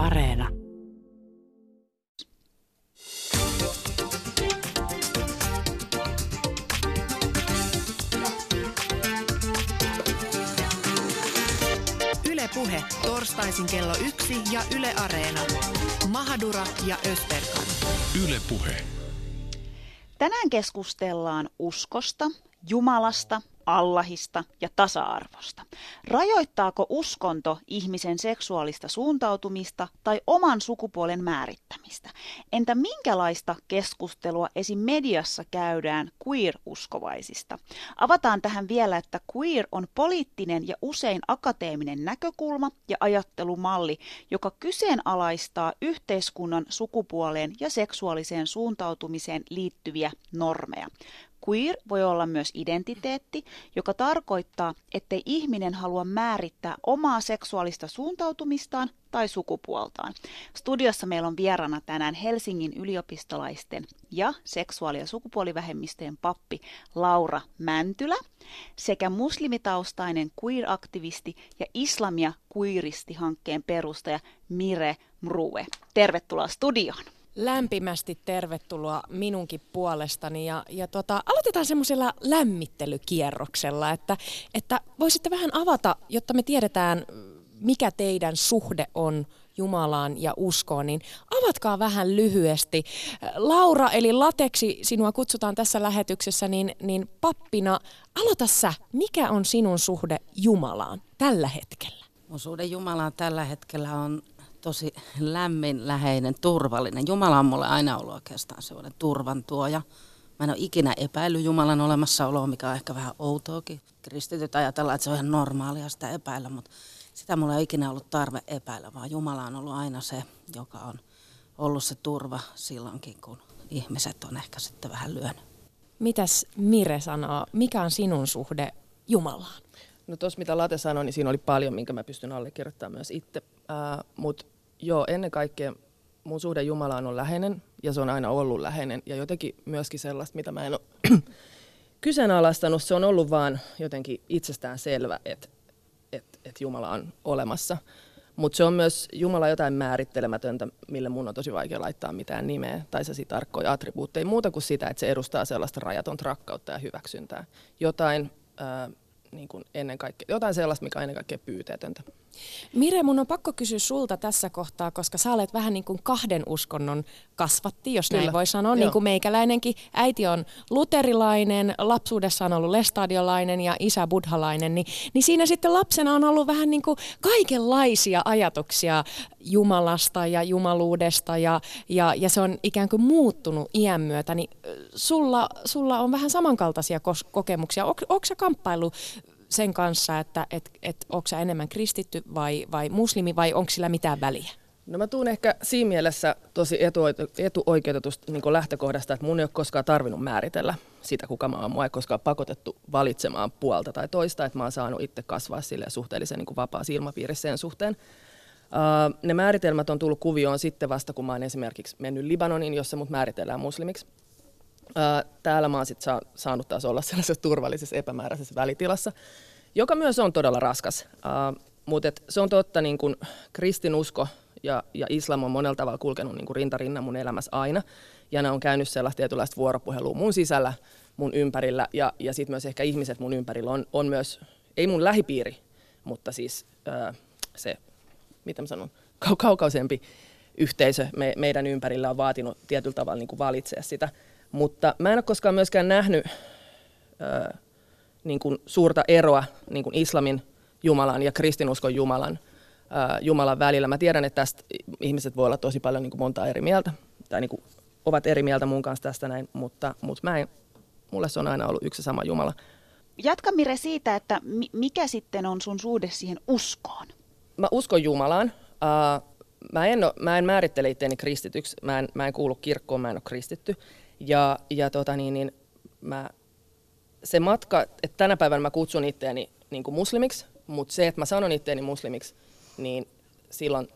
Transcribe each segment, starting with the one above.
Areena. Yle Puhe, torstaisin kello yksi ja Yle Areena. Mahadura ja Ösberkan. Yle Puhe. Tänään keskustellaan uskosta, Jumalasta, Allahista ja tasa-arvosta. Rajoittaako uskonto ihmisen seksuaalista suuntautumista tai oman sukupuolen määrittämistä? Entä minkälaista keskustelua esim. mediassa käydään queer-uskovaisista? Avataan tähän vielä, että queer on poliittinen ja usein akateeminen näkökulma ja ajattelumalli, joka kyseenalaistaa yhteiskunnan sukupuoleen ja seksuaaliseen suuntautumiseen liittyviä normeja. Queer voi olla myös identiteetti, joka tarkoittaa, ettei ihminen halua määrittää omaa seksuaalista suuntautumistaan tai sukupuoltaan. Studiossa meillä on vieraana tänään Helsingin yliopistolaisten ja seksuaali- ja sukupuolivähemmistöjen pappi Laura Mäntylä sekä muslimitaustainen queer-aktivisti ja islamia queeristi-hankkeen perustaja Mire Mrue. Tervetuloa studioon. Lämpimästi tervetuloa minunkin puolestani ja, ja tota, aloitetaan semmoisella lämmittelykierroksella, että, että voisitte vähän avata, jotta me tiedetään, mikä teidän suhde on Jumalaan ja uskoon, niin avatkaa vähän lyhyesti. Laura, eli Lateksi, sinua kutsutaan tässä lähetyksessä, niin, niin pappina, aloita sä, mikä on sinun suhde Jumalaan tällä hetkellä? Mun suhde Jumalaan tällä hetkellä on tosi lämmin, läheinen, turvallinen. Jumala on mulle aina ollut oikeastaan sellainen turvan tuoja. Mä en ole ikinä epäillyt Jumalan olemassaoloa, mikä on ehkä vähän outoakin. Kristityt ajatellaan, että se on ihan normaalia sitä epäillä, mutta sitä mulla ei ikinä ollut tarve epäillä, vaan Jumala on ollut aina se, joka on ollut se turva silloinkin, kun ihmiset on ehkä sitten vähän lyönyt. Mitäs Mire sanoo, mikä on sinun suhde Jumalaan? No tuossa mitä Late sanoi, niin siinä oli paljon, minkä mä pystyn allekirjoittamaan myös itse. Äh, Mutta joo, ennen kaikkea mun suhde Jumalaan on läheinen ja se on aina ollut läheinen. Ja jotenkin myöskin sellaista, mitä mä en ole kyseenalaistanut, se on ollut vaan jotenkin itsestään selvä, että et, et Jumala on olemassa. Mutta se on myös Jumala jotain määrittelemätöntä, mille mun on tosi vaikea laittaa mitään nimeä tai se tarkkoja attribuutteja. Muuta kuin sitä, että se edustaa sellaista rajatonta rakkautta ja hyväksyntää. Jotain, äh, niin kuin ennen kaikkea, jotain sellaista, mikä on ennen kaikkea pyyteetöntä. Mire, mun on pakko kysyä sulta tässä kohtaa, koska sä olet vähän niin kuin kahden uskonnon kasvatti, jos Kyllä. näin voi sanoa. Joo. Niin kuin meikäläinenkin. Äiti on luterilainen, lapsuudessa on ollut lestadiolainen ja isä buddhalainen. Niin, niin siinä sitten lapsena on ollut vähän niin kuin kaikenlaisia ajatuksia Jumalasta ja jumaluudesta ja, ja, ja se on ikään kuin muuttunut iän myötä. Niin sulla, sulla on vähän samankaltaisia kokemuksia. Onko sä kamppailu sen kanssa, että et, et, onko sä enemmän kristitty vai, vai muslimi vai onko sillä mitään väliä? No mä tuun ehkä siinä mielessä tosi etuoikeutetusta niin lähtökohdasta, että mun ei ole koskaan tarvinnut määritellä sitä, kuka mä oon. Mua ei koskaan pakotettu valitsemaan puolta tai toista, että mä oon saanut itse kasvaa sille suhteellisen niin vapaa ilmapiirissä sen suhteen. Uh, ne määritelmät on tullut kuvioon sitten vasta, kun mä oon esimerkiksi mennyt Libanonin, jossa mut määritellään muslimiksi. Täällä mä oon sit sa- saanut taas olla sellaisessa turvallisessa epämääräisessä välitilassa, joka myös on todella raskas. Mutta se on totta, niin kun kristinusko ja, ja islam on monella tavalla kulkenut niin rintarinnan mun elämässä aina. Ja ne on käynyt sellaista tietynlaista vuoropuhelua mun sisällä, mun ympärillä ja, ja sitten myös ehkä ihmiset mun ympärillä on, on myös, ei mun lähipiiri, mutta siis uh, se, mitä mä sanon, kau- kaukaisempi yhteisö me, meidän ympärillä on vaatinut tietyllä tavalla niin kuin valitsea sitä. Mutta mä en ole koskaan myöskään nähnyt ö, niin kuin suurta eroa niin kuin islamin Jumalan ja kristinuskon Jumalan, ö, Jumalan välillä. Mä tiedän, että tästä ihmiset voi olla tosi paljon niin kuin monta eri mieltä, tai niin kuin ovat eri mieltä mun kanssa tästä näin, mutta, mutta mä en, mulle se on aina ollut yksi sama Jumala. Jatka Mire siitä, että mikä sitten on sun suhde siihen uskoon? Mä uskon Jumalaan. Uh, mä, en ole, mä en määrittele itseäni kristityksi, mä en, mä en kuulu kirkkoon, mä en ole kristitty. Ja, ja tota niin, niin mä, se matka, että tänä päivänä mä kutsun itseäni niin kuin muslimiksi, mutta se, että mä sanon itseäni muslimiksi, niin silloin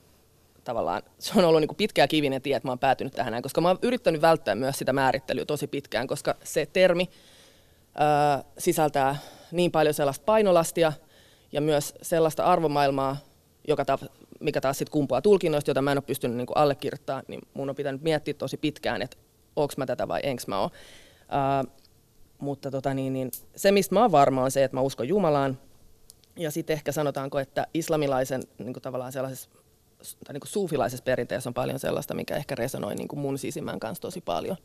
tavallaan se on ollut niin kuin pitkä kivinen tie, että mä oon päätynyt tähän koska mä oon yrittänyt välttää myös sitä määrittelyä tosi pitkään, koska se termi ää, sisältää niin paljon sellaista painolastia ja myös sellaista arvomaailmaa, joka ta- mikä taas sitten kumpuaa tulkinnoista, jota mä en ole pystynyt niin allekirjoittamaan, niin mun on pitänyt miettiä tosi pitkään, että onko mä tätä vai enkö mä ole. Uh, mutta tota, niin, niin, se, mistä mä oon varma, on se, että mä uskon Jumalaan. Ja sitten ehkä sanotaanko, että islamilaisen niin kuin tavallaan sellaisessa tai niin kuin suufilaisessa perinteessä on paljon sellaista, mikä ehkä resonoi niin kuin mun sisimmän kanssa tosi paljon.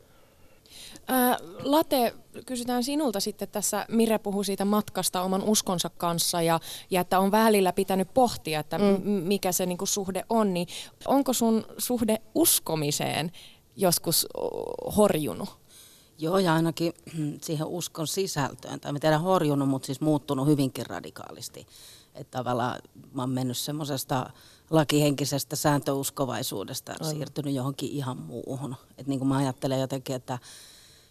Ää, Late, kysytään sinulta sitten tässä, Mire puhui siitä matkasta oman uskonsa kanssa ja, ja että on välillä pitänyt pohtia, että mm. mikä se niinku suhde on, niin onko sun suhde uskomiseen joskus horjunut? Joo, ja ainakin siihen uskon sisältöön, tai mä tiedän horjunut, mutta siis muuttunut hyvinkin radikaalisti. Että tavallaan mä oon mennyt semmoisesta lakihenkisestä sääntöuskovaisuudesta Aivan. siirtynyt johonkin ihan muuhun. Että niin kuin mä ajattelen jotenkin, että,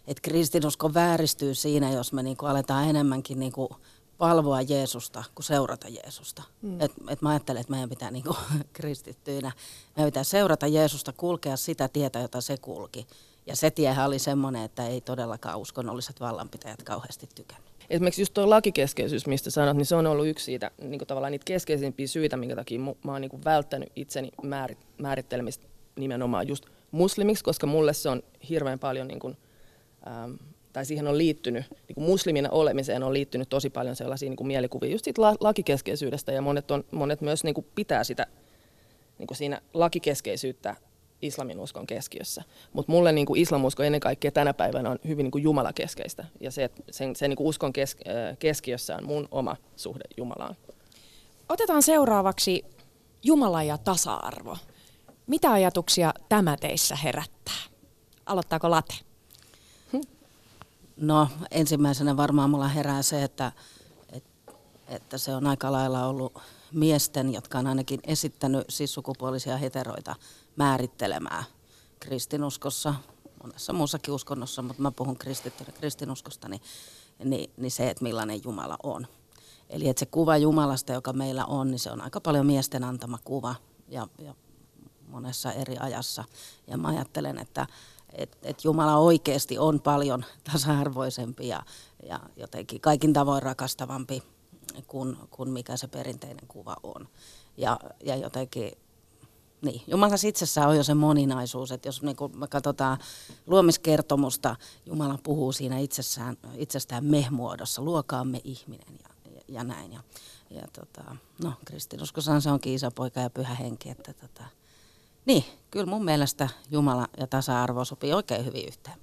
että kristinusko vääristyy siinä, jos me niin kuin aletaan enemmänkin niin kuin palvoa Jeesusta kuin seurata Jeesusta. Mm. Et, et mä ajattelen, että meidän pitää niin kuin kristittyinä, meidän pitää seurata Jeesusta, kulkea sitä tietä, jota se kulki. Ja se tiehän oli semmoinen, että ei todellakaan uskonnolliset vallanpitäjät kauheasti tykännyt. Esimerkiksi just tuo lakikeskeisyys, mistä sanot, niin se on ollut yksi siitä niin kuin tavallaan niitä keskeisimpiä syitä, minkä takia mä oon niin kuin välttänyt itseni määrit, määrittelemistä nimenomaan just muslimiksi, koska mulle se on hirveän paljon, niin kuin, ähm, tai siihen on liittynyt, niin kuin muslimina olemiseen on liittynyt tosi paljon sellaisia niin kuin mielikuvia just siitä lakikeskeisyydestä, ja monet, on, monet myös niin kuin pitää sitä niin kuin siinä lakikeskeisyyttä islamin uskon keskiössä. Mutta mulle niin kuin islamusko ennen kaikkea tänä päivänä on hyvin niin kuin jumalakeskeistä. Ja se, sen, sen niin kuin uskon kes, keskiössä on mun oma suhde Jumalaan. Otetaan seuraavaksi Jumala ja tasa-arvo. Mitä ajatuksia tämä teissä herättää? Aloittaako Late? No ensimmäisenä varmaan mulla herää se, että, että, se on aika lailla ollut miesten, jotka on ainakin esittänyt siis sukupuolisia heteroita määrittelemään kristinuskossa, monessa muussakin uskonnossa, mutta mä puhun kristinuskosta, niin, niin, niin se, että millainen Jumala on. Eli että se kuva Jumalasta, joka meillä on, niin se on aika paljon miesten antama kuva ja, ja monessa eri ajassa. Ja mä ajattelen, että et, et Jumala oikeasti on paljon tasa-arvoisempi ja, ja jotenkin kaikin tavoin rakastavampi kuin, kuin mikä se perinteinen kuva on. Ja, ja jotenkin niin, Jumalassa itsessään on jo se moninaisuus, että jos niin kun me katsotaan luomiskertomusta, Jumala puhuu siinä itsessään, itsestään me-muodossa, luokaamme ihminen ja, ja, ja näin. Ja, ja tota, no, kristinuskossahan se onkin isäpoika ja pyhä henki, että tota, niin, kyllä mun mielestä Jumala ja tasa-arvo sopii oikein hyvin yhteen.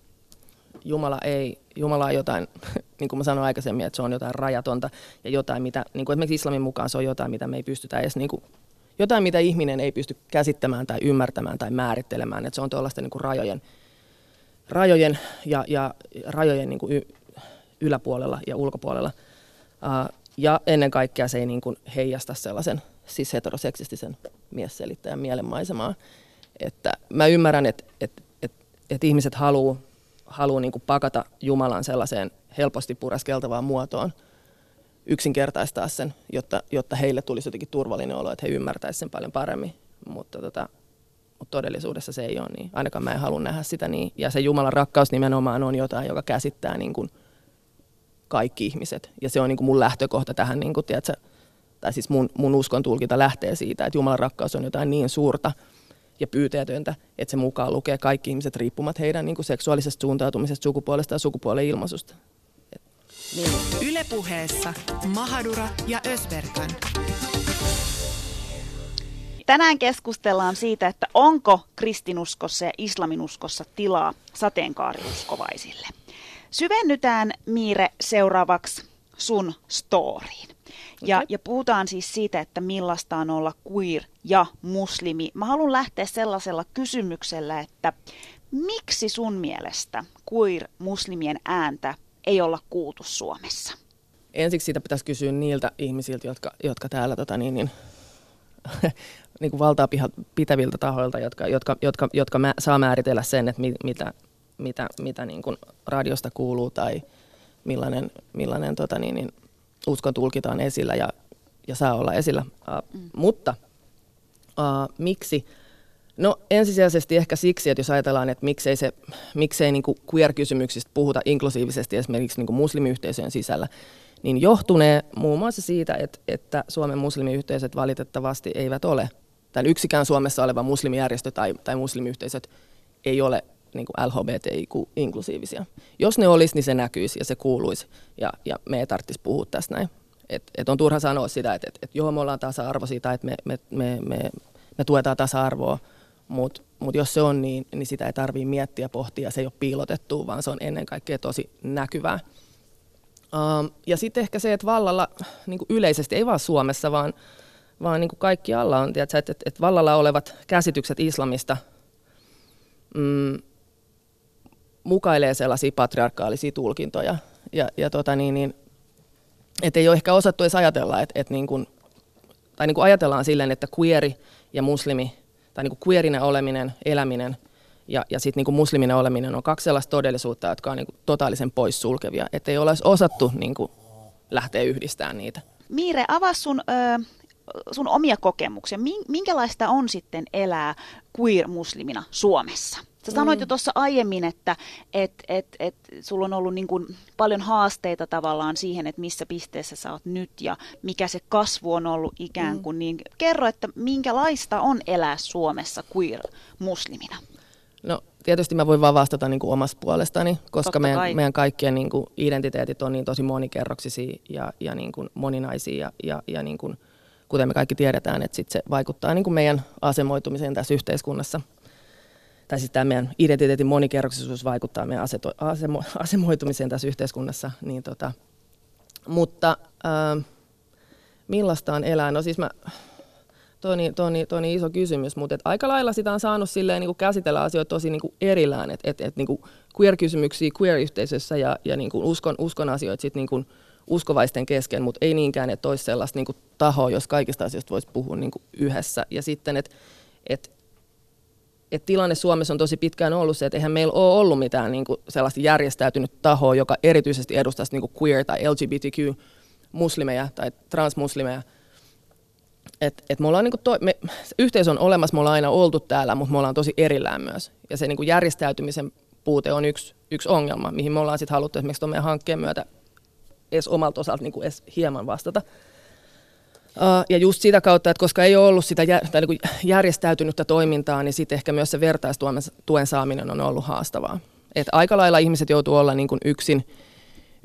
Jumala ei, Jumala on jotain, niin kuin mä sanoin aikaisemmin, että se on jotain rajatonta ja jotain, mitä, niin kuin esimerkiksi islamin mukaan se on jotain, mitä me ei pystytä edes niin kuin jotain, mitä ihminen ei pysty käsittämään tai ymmärtämään tai määrittelemään. Että se on tuollaista niin kuin rajojen, rajojen ja, ja rajojen niin kuin y, yläpuolella ja ulkopuolella. Uh, ja ennen kaikkea se ei niin kuin heijasta sellaisen siis heteroseksistisen miesselittäjän mielenmaisemaa. Että mä ymmärrän, että, että, että, että ihmiset haluaa haluu niin pakata Jumalan sellaiseen helposti pureskeltavaan muotoon – yksinkertaistaa sen, jotta, jotta heille tulisi jotenkin turvallinen olo, että he ymmärtäisivät sen paljon paremmin. Mutta, tota, mutta todellisuudessa se ei ole niin. Ainakaan mä en halua nähdä sitä niin. Ja se Jumalan rakkaus nimenomaan on jotain, joka käsittää niin kuin kaikki ihmiset. Ja se on niin kuin mun lähtökohta tähän, niin kuin, tiedätkö, tai siis mun, mun uskon tulkinta lähtee siitä, että Jumalan rakkaus on jotain niin suurta ja pyyteetöntä, että se mukaan lukee kaikki ihmiset riippumat heidän niin kuin seksuaalisesta suuntautumisesta, sukupuolesta ja sukupuolen ilmaisusta. Niin. Ylepuheessa Mahadura ja Ösberkan. Tänään keskustellaan siitä, että onko kristinuskossa ja islaminuskossa tilaa sateenkaariuskovaisille. Syvennytään, Miire, seuraavaksi sun storyin. Ja, ja puhutaan siis siitä, että millaista on olla queer ja muslimi. Mä haluan lähteä sellaisella kysymyksellä, että miksi sun mielestä queer-muslimien ääntä ei olla kuultu Suomessa? Ensiksi siitä pitäisi kysyä niiltä ihmisiltä, jotka, jotka täällä tota niin, niin, niin kuin valtaa pitäviltä tahoilta, jotka, jotka, jotka, jotka mä, saa määritellä sen, että mi, mitä, mitä, mitä niin kuin radiosta kuuluu tai millainen, millainen tota niin, niin, uskon tulkitaan esillä ja, ja saa olla esillä. Uh, mm. Mutta uh, miksi No ensisijaisesti ehkä siksi, että jos ajatellaan, että miksei, se, miksei niin kuin queer-kysymyksistä puhuta inklusiivisesti esimerkiksi niin kuin muslimiyhteisöjen sisällä, niin johtunee muun muassa siitä, että, että Suomen muslimiyhteisöt valitettavasti eivät ole tai yksikään Suomessa oleva muslimijärjestö tai, tai muslimiyhteisöt ei ole niin kuin LHBTIQ-inklusiivisia. Jos ne olisi, niin se näkyisi ja se kuuluisi ja, ja me ei tarvitsisi puhua tästä näin. Et, et on turha sanoa sitä, että et, et joo, me ollaan tasa-arvoisia tai että me, me, me, me, me tuetaan tasa-arvoa, mutta mut jos se on, niin, niin sitä ei tarvitse miettiä, pohtia, se ei ole piilotettu, vaan se on ennen kaikkea tosi näkyvää. Um, ja sitten ehkä se, että vallalla niin yleisesti, ei vaan Suomessa, vaan, vaan niin kuin kaikki alla on, että, että vallalla olevat käsitykset islamista mm, mukailee sellaisia patriarkaalisia tulkintoja. Ja, ja tota niin, niin, että ei ole ehkä osattu edes ajatella, että, että niin kuin, tai niin kuin ajatellaan silleen, että queeri ja muslimi, tai niin kuin queerinen oleminen, eläminen ja, ja sitten niin musliminen oleminen on kaksi sellaista todellisuutta, jotka on niin kuin totaalisen poissulkevia, että ei ole osattu niin kuin lähteä yhdistämään niitä. Miire, avaa sun, ö, sun omia kokemuksia. Minkälaista on sitten elää queer-muslimina Suomessa? Sä sanoit mm. jo tuossa aiemmin, että et, et, et, sulla on ollut niin kuin paljon haasteita tavallaan siihen, että missä pisteessä sä oot nyt ja mikä se kasvu on ollut ikään mm. kuin. Mm. Niin kerro, että minkälaista on elää Suomessa queer-muslimina? No tietysti mä voin vaan vastata niin kuin omasta puolestani, koska meidän, meidän kaikkien niin kuin identiteetit on niin tosi monikerroksisia ja, ja niin kuin moninaisia ja, ja, ja niin kuin, kuten me kaikki tiedetään, että sit se vaikuttaa niin kuin meidän asemoitumiseen tässä yhteiskunnassa – tai siis tämä meidän identiteetin monikerroksisuus vaikuttaa meidän aseto, asemo, asemoitumiseen tässä yhteiskunnassa. Niin tota, mutta äh, millaista on elää? No siis mä, toi on, toi on, toi on iso kysymys, mutta et aika lailla sitä on saanut silleen, niin kuin käsitellä asioita tosi niin kuin erillään, että et, et, niin queer-kysymyksiä queer-yhteisössä ja, ja niin kuin uskon, uskon asioita sit niin kuin uskovaisten kesken, mutta ei niinkään, että olisi sellaista niin kuin tahoa, jos kaikista asioista voisi puhua niin kuin yhdessä. Ja sitten, että et, et tilanne Suomessa on tosi pitkään ollut se, että eihän meillä ole ollut mitään niin kuin sellaista järjestäytynyt tahoa, joka erityisesti edustaisi niin kuin queer- tai LGBTQ-muslimeja tai transmuslimeja. Et, et me ollaan niin to, me, yhteisö on olemassa, me ollaan aina oltu täällä, mutta me ollaan tosi erillään myös. Ja se niin kuin järjestäytymisen puute on yksi, yksi ongelma, mihin me ollaan sitten haluttu esimerkiksi tuon meidän hankkeen myötä edes omalta osalta niin kuin edes hieman vastata. Ja just sitä kautta, että koska ei ole ollut sitä tai niin järjestäytynyttä toimintaa, niin sitten ehkä myös se vertaistuen saaminen on ollut haastavaa. Et aika lailla ihmiset joutuu olla niin kuin yksin,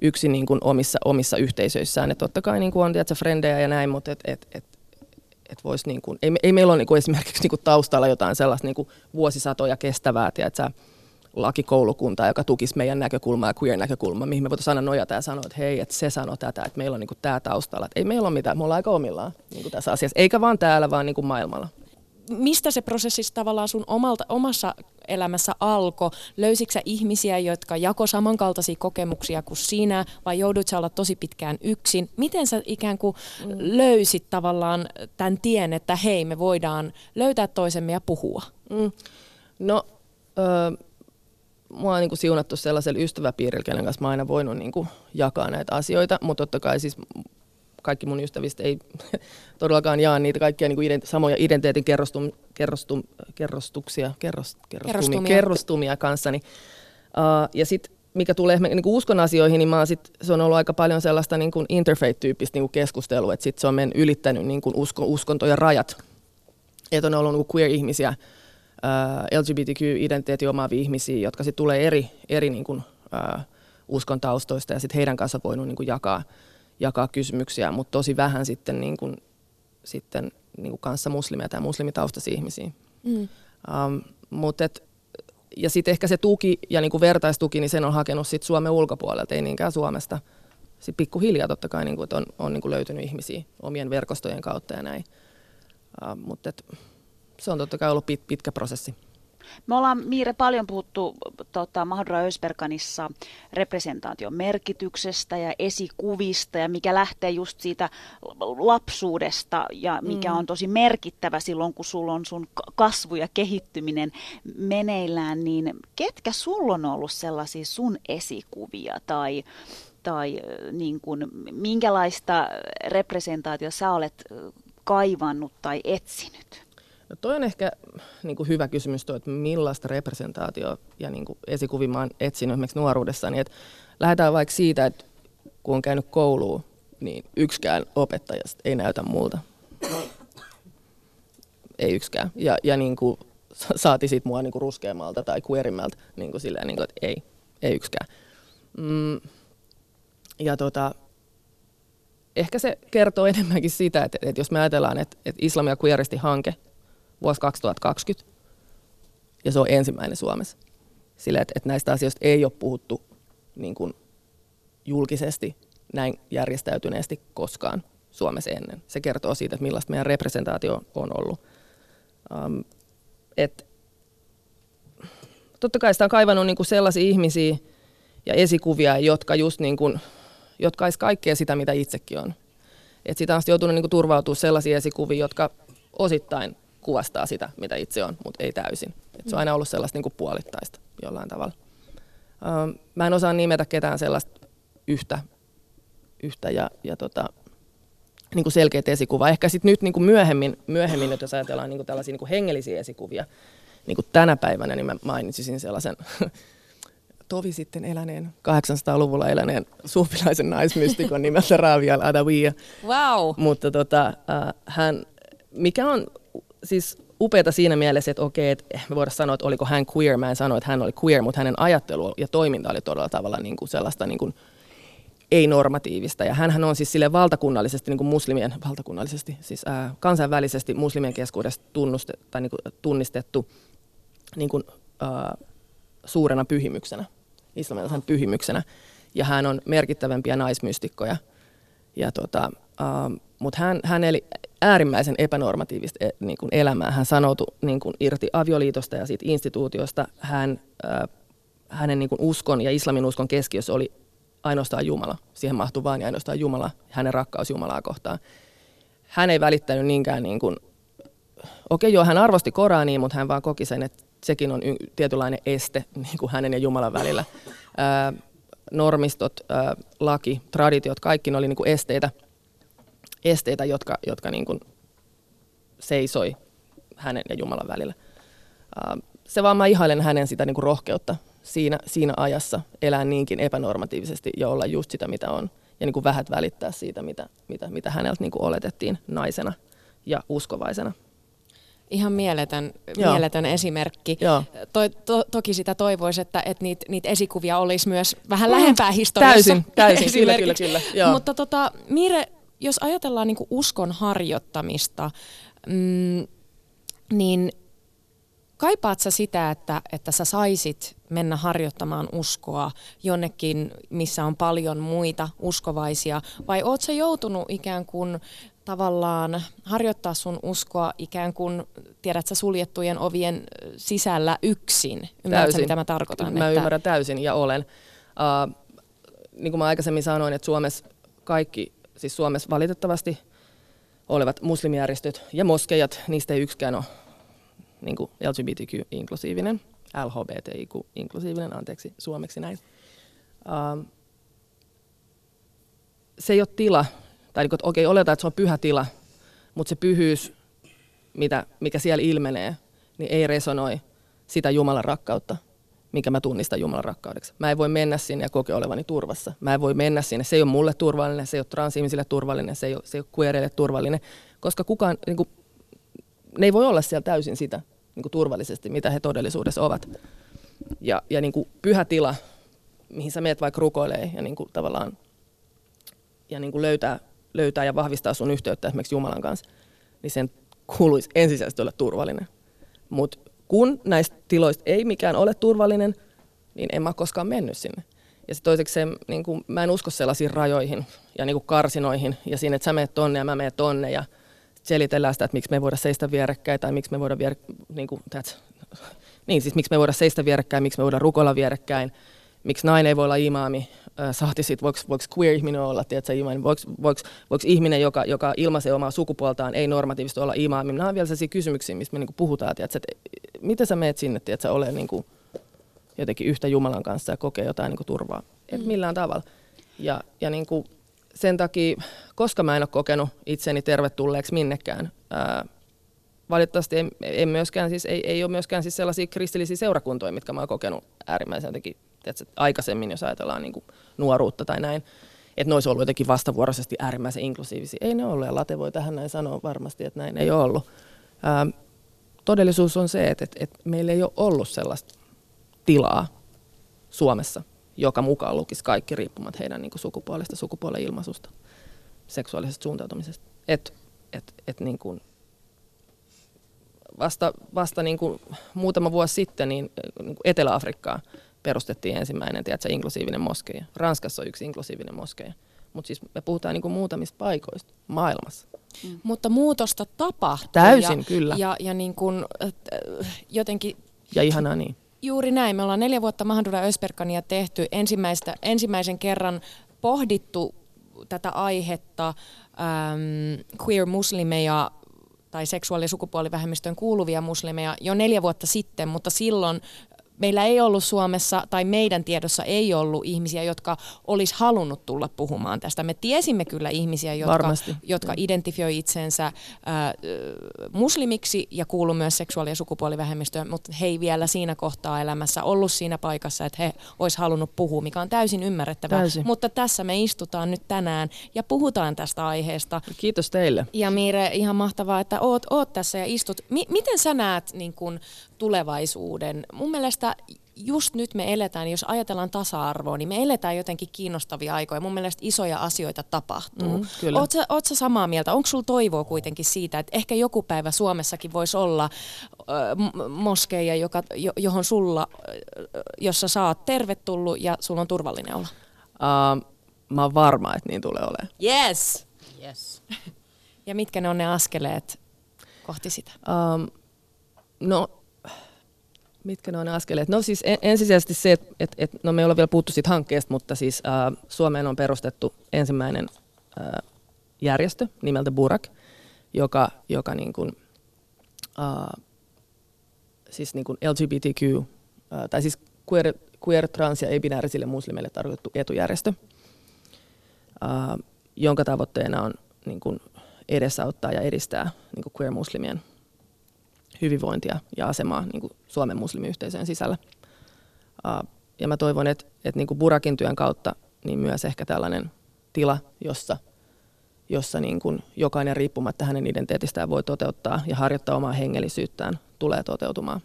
yksin niin kuin omissa, omissa yhteisöissään. Et totta kai niin kuin on tiedätkö, frendejä ja näin, mutta et, et, et, et vois niin kuin, ei, ei meillä ole niin kuin esimerkiksi niin kuin taustalla jotain sellaista niin kuin vuosisatoja kestävää, tiedätkö, lakikoulukuntaa, joka tukisi meidän näkökulmaa ja queer-näkökulmaa, mihin me voitaisiin aina nojata ja sanoa, että hei, että se sanoo tätä, että meillä on niin tämä taustalla. Että ei meillä ole mitään, me ollaan aika omillaan niin tässä asiassa, eikä vaan täällä, vaan niin maailmalla. Mistä se prosessi tavallaan sun omalta, omassa elämässä alkoi? Löysitkö ihmisiä, jotka jako samankaltaisia kokemuksia kuin sinä, vai joudut sä olla tosi pitkään yksin? Miten sä ikään kuin mm. löysit tavallaan tämän tien, että hei, me voidaan löytää toisemme ja puhua? Mm. No, öö, mua on niin kuin siunattu sellaisella ystäväpiirillä, kenen kanssa mä aina voinut niin kuin jakaa näitä asioita, mutta totta kai siis kaikki mun ystävistä ei todellakaan jaa niitä kaikkia niin kuin ident- samoja identiteetin kerrostum, kerrostum, kerrostuksia, kerros, kerrostumia, kerrostumia kanssani. Uh, ja sitten mikä tulee niin kuin uskon asioihin, niin mä sit, se on ollut aika paljon sellaista niin kuin interfaith-tyyppistä niin kuin keskustelua, että sit se on men ylittänyt niin kuin usko, uskontojen rajat. Että on ollut niin kuin queer-ihmisiä, LGBTQ-identiteetin omaavia ihmisiä, jotka sitten tulee eri, eri niin kuin, uh, uskon taustoista ja sitten heidän kanssa voinut niin kuin jakaa, jakaa kysymyksiä, mutta tosi vähän sitten, niin kuin, sitten niin kuin kanssa muslimeja tai muslimitaustaisia ihmisiä. Mm. Um, mut et, ja sitten ehkä se tuki ja niin kuin vertaistuki, niin sen on hakenut sit Suomen ulkopuolelta, ei niinkään Suomesta. Sitten pikkuhiljaa totta kai, niin kuin, on, on niin kuin löytynyt ihmisiä omien verkostojen kautta ja näin. Uh, mutta se on totta kai ollut pit, pitkä prosessi. Me ollaan, Miire, paljon puhuttu tota, Mahdra Ösperkanissa representaation merkityksestä ja esikuvista ja mikä lähtee just siitä lapsuudesta ja mikä mm. on tosi merkittävä silloin, kun sulla on sun kasvu ja kehittyminen meneillään, niin ketkä sulla on ollut sellaisia sun esikuvia tai tai niin kuin, minkälaista representaatiota sä olet kaivannut tai etsinyt? No toi on ehkä niin kuin hyvä kysymys, toi, että millaista representaatio ja niin kuin esikuvia mä oon etsinyt esimerkiksi nuoruudessani. Että lähdetään vaikka siitä, että kun on käynyt kouluun, niin yksikään opettajasta ei näytä multa. ei yksikään. Ja, ja niin kuin, saati sit mua niin kuin ruskeammalta tai queerimmalta, niin kuin silleen, niin kuin, että ei, ei yksikään. Mm, ja tota, ehkä se kertoo enemmänkin sitä, että, että jos me ajatellaan, että, että Islam ja queeristi hanke vuosi 2020, ja se on ensimmäinen Suomessa. Sillä, että, että näistä asioista ei ole puhuttu niin kuin julkisesti näin järjestäytyneesti koskaan Suomessa ennen. Se kertoo siitä, että millaista meidän representaatio on ollut. Um, et, totta kai sitä on kaivannut niin kuin sellaisia ihmisiä ja esikuvia, jotka just niin kuin, jotka olisi kaikkea sitä, mitä itsekin on. Et sitä on joutunut niin kuin turvautumaan sellaisiin esikuviin, jotka osittain kuvastaa sitä, mitä itse on, mutta ei täysin. Et se on aina ollut sellaista niin kuin puolittaista jollain tavalla. Um, mä en osaa nimetä ketään sellaista yhtä, yhtä ja, ja tota, niin kuin selkeät esikuva. Ehkä sitten nyt niin kuin myöhemmin, myöhemmin, jos ajatellaan niin kuin tällaisia niin kuin hengellisiä esikuvia, niin kuin tänä päivänä, niin mä mainitsisin sellaisen tovi sitten eläneen, 800-luvulla eläneen suufilaisen naismystikon nimeltä Ravi al-Adawiyya. Wow. Mutta tota, äh, hän, mikä on siis upeata siinä mielessä, että okei, että me voidaan sanoa, että oliko hän queer. Mä en sano, että hän oli queer, mutta hänen ajattelu ja toiminta oli todella tavalla niin kuin sellaista niin kuin ei-normatiivista. Ja hän on siis sille valtakunnallisesti, niin kuin muslimien, valtakunnallisesti, siis ää, kansainvälisesti muslimien keskuudessa tunnuste, tai niin kuin tunnistettu niin kuin, ää, suurena pyhimyksenä, islamilaisen pyhimyksenä. Ja hän on merkittävämpiä naismystikkoja. Ja tota, mutta hän, hän eli äärimmäisen epänormatiivista e, niin kuin elämää. Hän sanoutui niin kuin irti avioliitosta ja siitä instituutiosta. Hän, äh, hänen niin kuin uskon ja islamin uskon keskiössä oli ainoastaan Jumala. Siihen mahtui vain ja ainoastaan Jumala, hänen rakkaus Jumalaa kohtaan. Hän ei välittänyt niinkään, niin kuin, okei okay, joo, hän arvosti Korania, mutta hän vaan koki sen, että sekin on y- tietynlainen este niin kuin hänen ja Jumalan välillä. Äh, normistot, äh, laki, traditiot, kaikki ne oli niin kuin esteitä – esteitä, jotka, jotka niin kuin seisoi hänen ja Jumalan välillä. Se vaan mä ihailen hänen sitä niin kuin rohkeutta siinä, siinä ajassa elää niinkin epänormatiivisesti ja olla just sitä, mitä on. Ja niin kuin vähät välittää siitä, mitä, mitä, mitä häneltä niin kuin oletettiin naisena ja uskovaisena. Ihan mieletön, mieletön esimerkki. To, to, toki sitä toivoisi, että, että niitä, niitä esikuvia olisi myös vähän lähempää historiassa. Täysin, täysin kyllä, kyllä, kyllä. Joo. Mutta tota, Mire, jos ajatellaan niin uskon harjoittamista, mm, niin kaipaat sä sitä, että, että sä saisit mennä harjoittamaan uskoa jonnekin, missä on paljon muita uskovaisia, vai oot sä joutunut ikään kuin tavallaan harjoittaa sun uskoa ikään kuin, tiedät sä, suljettujen ovien sisällä yksin? Ymmärrätkö, mitä mä tarkoitan? Mä että... ymmärrän täysin ja olen. Uh, niin kuin mä aikaisemmin sanoin, että Suomessa kaikki siis Suomessa valitettavasti olevat muslimijärjestöt ja moskeijat, niistä ei yksikään ole niin LGBTQ-inklusiivinen, LHBTIQ-inklusiivinen, anteeksi suomeksi näin. Uh, se ei ole tila, tai niin okei, okay, oletaan, että se on pyhä tila, mutta se pyhyys, mitä, mikä siellä ilmenee, niin ei resonoi sitä Jumalan rakkautta, minkä mä tunnistan Jumalan rakkaudeksi. Mä en voi mennä sinne ja kokea olevani turvassa. Mä en voi mennä sinne. Se ei ole mulle turvallinen, se ei ole transihmisille turvallinen, se ei ole, se ei ole queereille turvallinen, koska kukaan, niin kuin, ne ei voi olla siellä täysin sitä niin kuin turvallisesti, mitä he todellisuudessa ovat. Ja, ja niin kuin pyhä tila, mihin sä meet vaikka rukoilee ja niin kuin tavallaan ja niin kuin löytää, löytää ja vahvistaa sun yhteyttä esimerkiksi Jumalan kanssa, niin sen kuuluisi ensisijaisesti olla turvallinen. Mutta kun näistä tiloista ei mikään ole turvallinen, niin en mä ole koskaan mennyt sinne. Ja sitten toiseksi se, niin kuin, mä en usko sellaisiin rajoihin ja niin kuin karsinoihin ja siinä, että sä menet tonne ja mä menen tonne ja selitellään sitä, että miksi me ei voida seistä vierekkäin tai miksi me voida vier, niin kuin, niin, siis miksi me voida seistä vierekkäin, miksi me voida rukoilla vierekkäin, miksi nainen ei voi olla imaami, saati sitten, voiko, voiko queer-ihminen olla, tiedätkö, imaami, voiko, voiko, voiko ihminen, joka, joka ilmaisee omaa sukupuoltaan, ei normatiivisesti olla imaami. Nämä on vielä sellaisia kysymyksiä, mistä me niin puhutaan, tiedätkö, että miten sä meet sinne, tiedätkö, ole niin kuin jotenkin yhtä Jumalan kanssa ja kokee jotain niin kuin turvaa. Et mm. millään tavalla. Ja, ja niin kuin sen takia, koska mä en ole kokenut itseni tervetulleeksi minnekään, ää, valitettavasti ei, ei, myöskään, siis, ei, ei ole myöskään siis sellaisia kristillisiä seurakuntoja, mitkä mä oon kokenut äärimmäisen jotenkin tiedätkö, aikaisemmin, jos ajatellaan niin kuin nuoruutta tai näin, että ne olisi ollut jotenkin vastavuoroisesti äärimmäisen inklusiivisia. Ei ne ollut, ja Late voi tähän näin sanoa varmasti, että näin ei ole ollut. Ää, todellisuus on se, että, että, että meillä ei ole ollut sellaista tilaa Suomessa, joka mukaan lukisi kaikki riippumat heidän niin kuin sukupuolesta, sukupuolen ilmaisusta, seksuaalisesta suuntautumisesta. Et, et, et niin kuin vasta, vasta niin kuin muutama vuosi sitten niin, niin kuin Etelä-Afrikkaan perustettiin ensimmäinen tiedätkö, inklusiivinen moskeija. Ranskassa on yksi inklusiivinen moskeija. Mutta siis me puhutaan niin kuin muutamista paikoista maailmassa. Mm. Mutta muutosta tapahtuu. Täysin, ja, kyllä. Ja, ja niin kuin, jotenkin... Ja ihanaa niin. Juuri näin. Me ollaan neljä vuotta Mahdura Ösperkania tehty. Ensimmäistä, ensimmäisen kerran pohdittu tätä aihetta ähm, queer-muslimeja tai seksuaali- ja sukupuolivähemmistöön kuuluvia muslimeja jo neljä vuotta sitten, mutta silloin meillä ei ollut Suomessa tai meidän tiedossa ei ollut ihmisiä, jotka olisi halunnut tulla puhumaan tästä. Me tiesimme kyllä ihmisiä, jotka, jotka identifioi itsensä äh, muslimiksi ja kuuluu myös seksuaali- ja sukupuolivähemmistöön, mutta he ei vielä siinä kohtaa elämässä ollut siinä paikassa, että he olisi halunnut puhua, mikä on täysin ymmärrettävää. Täysin. Mutta tässä me istutaan nyt tänään ja puhutaan tästä aiheesta. Kiitos teille. Ja Miire, ihan mahtavaa, että oot, oot tässä ja istut. M- miten sä näet niin kun, tulevaisuuden? Mun mielestä just nyt me eletään, jos ajatellaan tasa-arvoa, niin me eletään jotenkin kiinnostavia aikoja. Mun mielestä isoja asioita tapahtuu. Mm, kyllä. Oot, sä, oot sä samaa mieltä? Onko sulla toivoa kuitenkin siitä, että ehkä joku päivä Suomessakin voisi olla äh, moskeija, joka, johon sulla, äh, jossa sä oot tervetullut ja sulla on turvallinen olla? Uh, mä oon varma, että niin tulee olemaan. Yes! yes. ja mitkä ne on ne askeleet kohti sitä? Um, no Mitkä ne on askeleet? No siis ensisijaisesti se, että et, et, no me ole vielä puhuttu siitä hankkeesta, mutta siis äh, Suomeen on perustettu ensimmäinen äh, järjestö nimeltä Burak, joka, joka niin kuin, äh, siis niin kuin LGBTQ, äh, tai siis queer, queer, trans ja ei-binäärisille muslimeille tarkoitettu etujärjestö, äh, jonka tavoitteena on niin kuin edesauttaa ja edistää niin kuin queer-muslimien hyvinvointia ja asemaa niin kuin Suomen muslimiyhteisöjen sisällä. Ja mä toivon, että, että niin kuin Burakin työn kautta niin myös ehkä tällainen tila, jossa, jossa niin kuin jokainen riippumatta hänen identiteetistään voi toteuttaa ja harjoittaa omaa hengellisyyttään, tulee toteutumaan.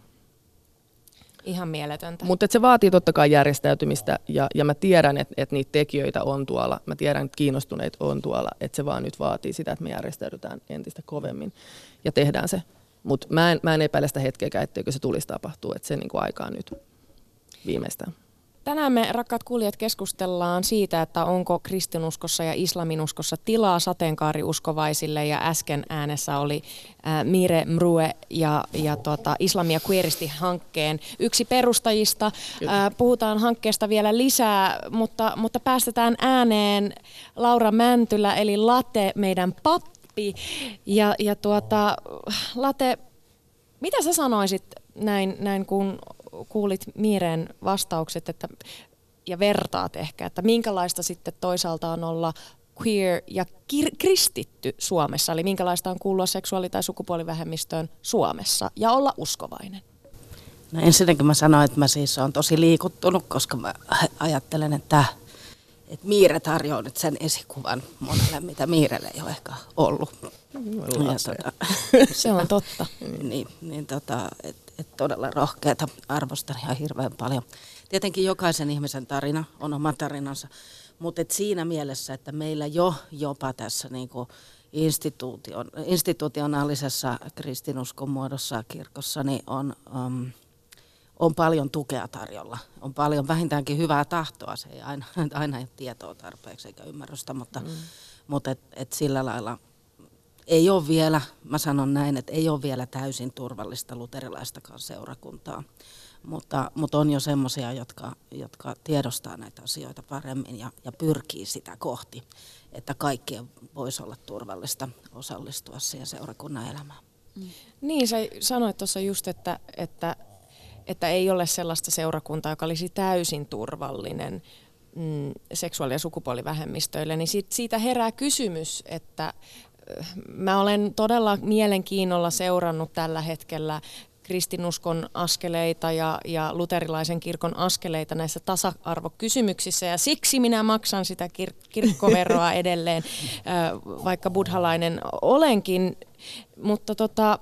Ihan mieletöntä. Mutta se vaatii totta kai järjestäytymistä ja, ja mä tiedän, että et niitä tekijöitä on tuolla. Mä tiedän, että kiinnostuneita on tuolla. Että se vaan nyt vaatii sitä, että me järjestäydytään entistä kovemmin ja tehdään se mutta mä en, mä en epäile sitä hetkeäkään, etteikö se tulisi tapahtua, että se niin kuin aikaa nyt viimeistään. Tänään me, rakkaat kuulijat, keskustellaan siitä, että onko kristinuskossa ja islaminuskossa tilaa sateenkaariuskovaisille. Ja äsken äänessä oli äh, Mire Mrue ja, ja tuota, Islamia Queeristi-hankkeen yksi perustajista. Äh, puhutaan hankkeesta vielä lisää, mutta, mutta päästetään ääneen Laura Mäntylä, eli Late, meidän pappi läpi. Ja, ja tuota, Late, mitä sä sanoisit näin, näin kun kuulit Miiren vastaukset että, ja vertaat ehkä, että minkälaista sitten toisaalta on olla queer ja kir- kristitty Suomessa, eli minkälaista on kuulua seksuaali- tai sukupuolivähemmistöön Suomessa ja olla uskovainen? No ensinnäkin mä sanoin, että mä siis on tosi liikuttunut, koska mä ajattelen, että että Miire tarjoaa nyt sen esikuvan monelle, mitä Miirelle ei ole ehkä ollut. Ja, tota, se on totta. niin, niin tota, että et todella rohkeata arvostan ihan hirveän paljon. Tietenkin jokaisen ihmisen tarina on oma tarinansa, mutta et siinä mielessä, että meillä jo jopa tässä niinku instituution, institutionaalisessa kristinuskon muodossa kirkossa niin on... Um, on paljon tukea tarjolla. On paljon vähintäänkin hyvää tahtoa. Se ei aina, aina ole tietoa tarpeeksi eikä ymmärrystä, mutta, mm. mutta et, et sillä lailla ei ole vielä, mä sanon näin, että ei ole vielä täysin turvallista luterilaistakaan seurakuntaa. Mutta, mutta on jo semmoisia, jotka, jotka tiedostaa näitä asioita paremmin ja, ja pyrkii sitä kohti, että kaikkien voisi olla turvallista osallistua siihen seurakunnan elämään. Mm. Niin, sä sanoit tuossa just, että, että että ei ole sellaista seurakuntaa, joka olisi täysin turvallinen mm, seksuaali- ja sukupuolivähemmistöille, niin siitä, siitä herää kysymys, että mä olen todella mielenkiinnolla seurannut tällä hetkellä kristinuskon askeleita ja, ja luterilaisen kirkon askeleita näissä tasa-arvokysymyksissä ja siksi minä maksan sitä kir- kirkkoveroa edelleen, vaikka buddhalainen olenkin. Mutta tota,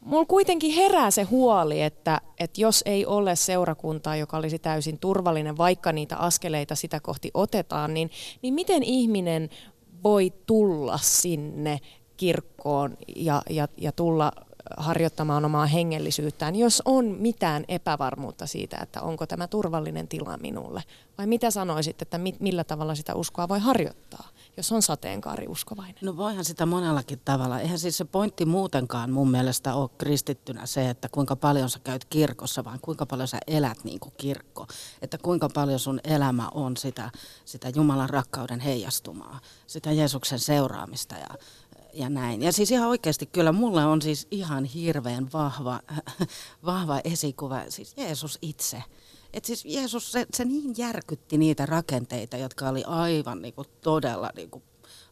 mulla kuitenkin herää se huoli, että, että jos ei ole seurakuntaa, joka olisi täysin turvallinen, vaikka niitä askeleita sitä kohti otetaan, niin, niin miten ihminen voi tulla sinne kirkkoon ja, ja, ja tulla harjoittamaan omaa hengellisyyttään, jos on mitään epävarmuutta siitä, että onko tämä turvallinen tila minulle? Vai mitä sanoisit, että millä tavalla sitä uskoa voi harjoittaa, jos on sateenkaariuskovainen? No voihan sitä monellakin tavalla. Eihän siis se pointti muutenkaan mun mielestä ole kristittynä se, että kuinka paljon sä käyt kirkossa, vaan kuinka paljon sä elät niin kuin kirkko. Että kuinka paljon sun elämä on sitä, sitä Jumalan rakkauden heijastumaa, sitä Jeesuksen seuraamista ja ja näin. Ja siis ihan oikeasti kyllä mulle on siis ihan hirveän vahva, vahva esikuva, siis Jeesus itse. Et siis Jeesus, se, se niin järkytti niitä rakenteita, jotka oli aivan niin kuin todella niin kuin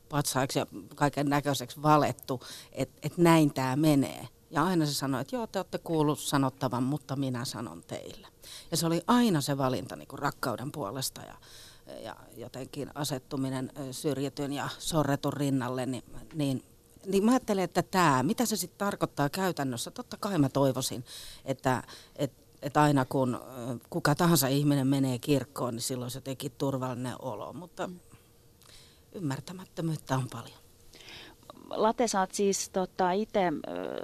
patsaiksi ja kaiken näköiseksi valettu, että et näin tämä menee. Ja aina se sanoi, että joo, te olette kuullut sanottavan, mutta minä sanon teille. Ja se oli aina se valinta niin kuin rakkauden puolesta ja, ja jotenkin asettuminen syrjityn ja sorretun rinnalle, niin, niin, niin mä ajattelen, että tämä, mitä se sitten tarkoittaa käytännössä, totta kai mä toivoisin, että, että että aina kun kuka tahansa ihminen menee kirkkoon, niin silloin se teki turvallinen olo, mutta mm. ymmärtämättömyyttä on paljon. Late, sä oot siis tota, itse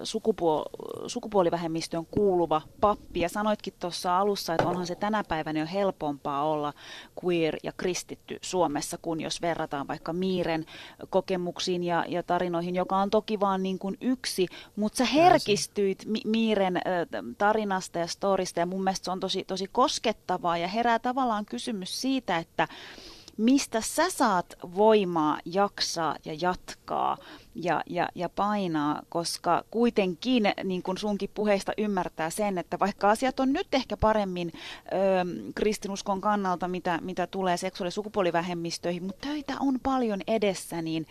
sukupuol- sukupuolivähemmistöön kuuluva pappi. Ja sanoitkin tuossa alussa, että onhan se tänä päivänä jo helpompaa olla queer ja kristitty Suomessa, kun jos verrataan vaikka Miiren kokemuksiin ja, ja tarinoihin, joka on toki vaan niin kuin yksi, mutta sä herkistyit Mi- Miiren tarinasta ja storista ja mun mielestä se on tosi, tosi koskettavaa ja herää tavallaan kysymys siitä, että mistä sä saat voimaa jaksaa ja jatkaa ja, ja, ja painaa, koska kuitenkin niin kuin sunkin puheista ymmärtää sen, että vaikka asiat on nyt ehkä paremmin ö, kristinuskon kannalta, mitä, mitä tulee seksuaali- ja sukupuolivähemmistöihin, mutta töitä on paljon edessä, niin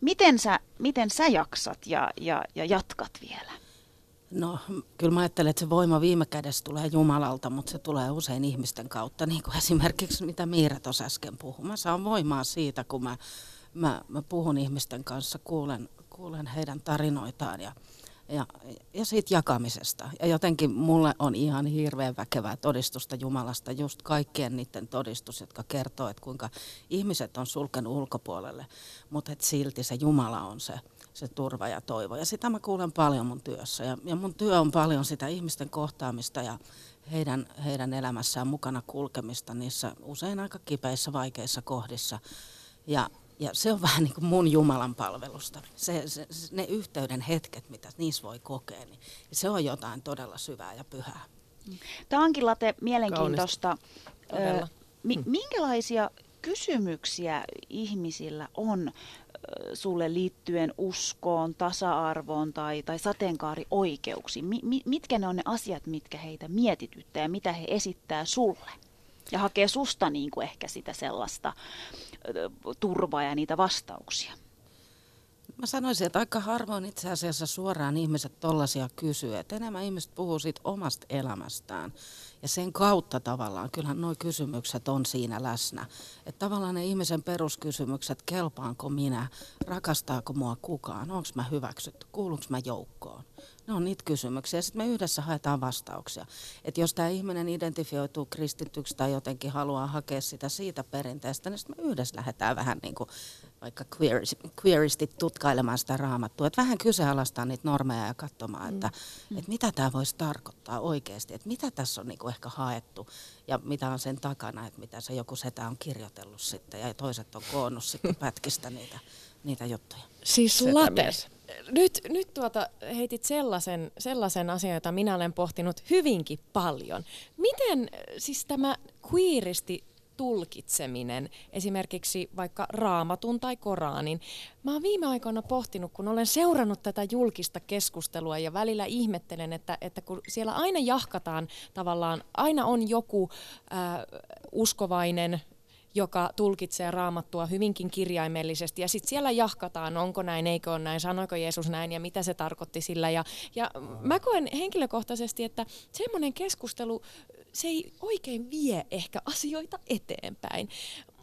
miten sä, miten sä jaksat ja, ja, ja jatkat vielä? No kyllä mä ajattelen, että se voima viime kädessä tulee Jumalalta, mutta se tulee usein ihmisten kautta, niin kuin esimerkiksi mitä Miira tuossa äsken puhui. Mä saan voimaa siitä, kun mä, mä, mä puhun ihmisten kanssa, kuulen, kuulen heidän tarinoitaan ja, ja, ja siitä jakamisesta. Ja jotenkin mulle on ihan hirveän väkevää todistusta Jumalasta, just kaikkien niiden todistus, jotka kertoo, että kuinka ihmiset on sulkenut ulkopuolelle, mutta että silti se Jumala on se, se turva ja toivo. Ja sitä mä kuulen paljon mun työssä. Ja, ja mun työ on paljon sitä ihmisten kohtaamista ja heidän, heidän elämässään mukana kulkemista niissä usein aika kipeissä, vaikeissa kohdissa. Ja, ja se on vähän niin kuin mun Jumalan palvelusta. Se, se, ne yhteyden hetket, mitä niissä voi kokea, niin se on jotain todella syvää ja pyhää. Tämä onkin Late mielenkiintoista. Ö, mi- minkälaisia kysymyksiä ihmisillä on sulle liittyen uskoon, tasa-arvoon tai, tai sateenkaarioikeuksiin? Mi, mi, mitkä ne on ne asiat, mitkä heitä mietityttää ja mitä he esittää sulle? Ja hakee susta niin kuin ehkä sitä sellaista turvaa ja niitä vastauksia. Mä sanoisin, että aika harvoin itse asiassa suoraan ihmiset tollaisia kysyy. Että enemmän ihmiset puhuu siitä omasta elämästään. Ja sen kautta tavallaan, kyllähän nuo kysymykset on siinä läsnä. Että tavallaan ne ihmisen peruskysymykset, kelpaanko minä, rakastaako mua kukaan, onko mä hyväksytty, kuulunko mä joukkoon. Ne on niitä kysymyksiä. Sitten me yhdessä haetaan vastauksia. Että jos tämä ihminen identifioituu kristityksi tai jotenkin haluaa hakea sitä siitä perinteestä, niin sitten me yhdessä lähdetään vähän niin kuin vaikka queeristi tutkailemaan sitä raamattua. Että vähän kyseenalaistaa niitä normeja ja katsomaan, että, mm. että mitä tämä voisi tarkoittaa oikeasti. Että mitä tässä on niin kuin ehkä haettu ja mitä on sen takana, että mitä se joku setä on kirjoitellut sitten ja toiset on koonnut sitten pätkistä niitä, niitä juttuja. Siis lates nyt, nyt tuota, heitit sellaisen, sellaisen asian, jota minä olen pohtinut hyvinkin paljon. Miten siis tämä queeristi tulkitseminen, esimerkiksi vaikka raamatun tai Koranin. Mä oon viime aikoina pohtinut, kun olen seurannut tätä julkista keskustelua ja välillä ihmettelen, että, että kun siellä aina jahkataan tavallaan, aina on joku äh, uskovainen joka tulkitsee raamattua hyvinkin kirjaimellisesti. Ja sitten siellä jahkataan, onko näin, eikö ole näin, sanoiko Jeesus näin ja mitä se tarkoitti sillä. Ja, ja mä koen henkilökohtaisesti, että semmoinen keskustelu, se ei oikein vie ehkä asioita eteenpäin.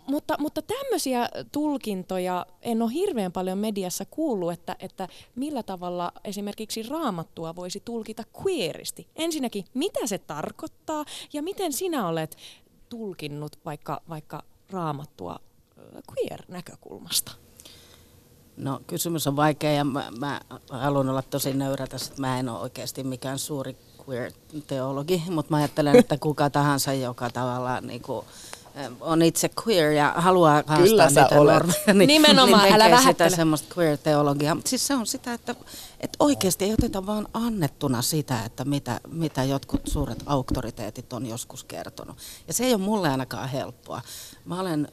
mutta, mutta tämmöisiä tulkintoja en ole hirveän paljon mediassa kuullut, että, että millä tavalla esimerkiksi raamattua voisi tulkita queeristi. Ensinnäkin, mitä se tarkoittaa ja miten sinä olet tulkinnut vaikka, vaikka raamattua queer-näkökulmasta? No kysymys on vaikea ja mä, mä haluan olla tosi nöyrä tässä, että mä en ole oikeasti mikään suuri queer-teologi, mutta mä ajattelen, että kuka tahansa, joka tavallaan niin kuin, on itse queer ja haluaa haastaa Kyllä niitä normeja, niin, Nimenomaan, niin älä tekee sitä vähättele. semmoista queer-teologiaa. Mutta siis se on sitä, että, että oikeasti ei oteta vaan annettuna sitä, että mitä, mitä jotkut suuret auktoriteetit on joskus kertonut. Ja se ei ole mulle ainakaan helppoa. Mä olen,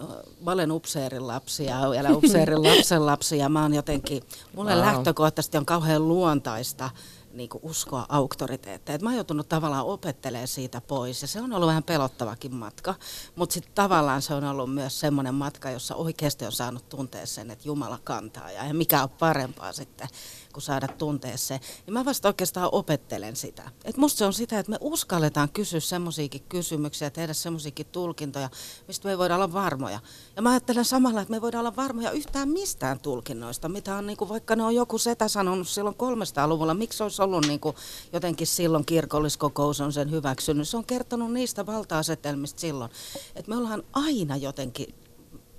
mä olen upseerin lapsi ja vielä upseerin lapsen lapsi ja mä oon jotenkin, mulle Wow. lähtökohtaisesti on kauhean luontaista niin kuin uskoa auktoriteetteja. Et mä oon joutunut tavallaan opettelemaan siitä pois ja se on ollut vähän pelottavakin matka, mutta sitten tavallaan se on ollut myös semmoinen matka, jossa oikeasti on saanut tuntea sen, että Jumala kantaa ja mikä on parempaa sitten kuin saada tuntea se. Niin mä vasta oikeastaan opettelen sitä. Et musta se on sitä, että me uskalletaan kysyä semmoisiakin kysymyksiä, tehdä semmoisiakin tulkintoja, mistä me ei voida olla varmoja. Ja mä ajattelen samalla, että me ei voida olla varmoja yhtään mistään tulkinnoista, mitä on niinku, vaikka ne on joku setä sanonut silloin 300-luvulla, miksi olisi ollut niinku, jotenkin silloin kirkolliskokous on sen hyväksynyt. Se on kertonut niistä valta-asetelmista silloin. Että me ollaan aina jotenkin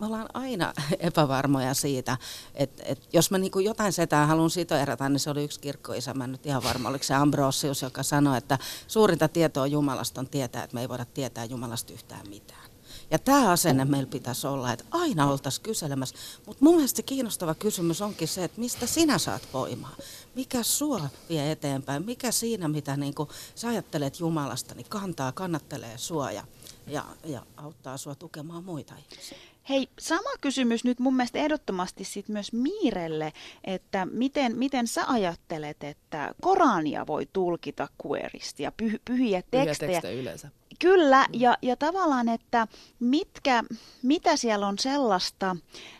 me ollaan aina epävarmoja siitä, että, että jos mä niin kuin jotain setää haluan sitoerata, niin se oli yksi kirkkoisä, mä en nyt ihan varma, oliko se Ambrosius, joka sanoi, että suurinta tietoa Jumalasta on tietää, että me ei voida tietää Jumalasta yhtään mitään. Ja tämä asenne meillä pitäisi olla, että aina oltaisiin kyselemässä. Mutta mun mielestä se kiinnostava kysymys onkin se, että mistä sinä saat voimaa? Mikä sua vie eteenpäin? Mikä siinä, mitä niin sä ajattelet Jumalasta, niin kantaa, kannattelee sua ja, ja, ja auttaa sua tukemaan muita ihmisiä? Hei, sama kysymys nyt mun mielestä ehdottomasti sit myös Miirelle, että miten, miten sä ajattelet, että Korania voi tulkita queeristi ja pyh, pyhiä Pyhiä tekstejä. tekstejä yleensä. Kyllä, ja, ja tavallaan, että mitkä, mitä siellä on sellaista,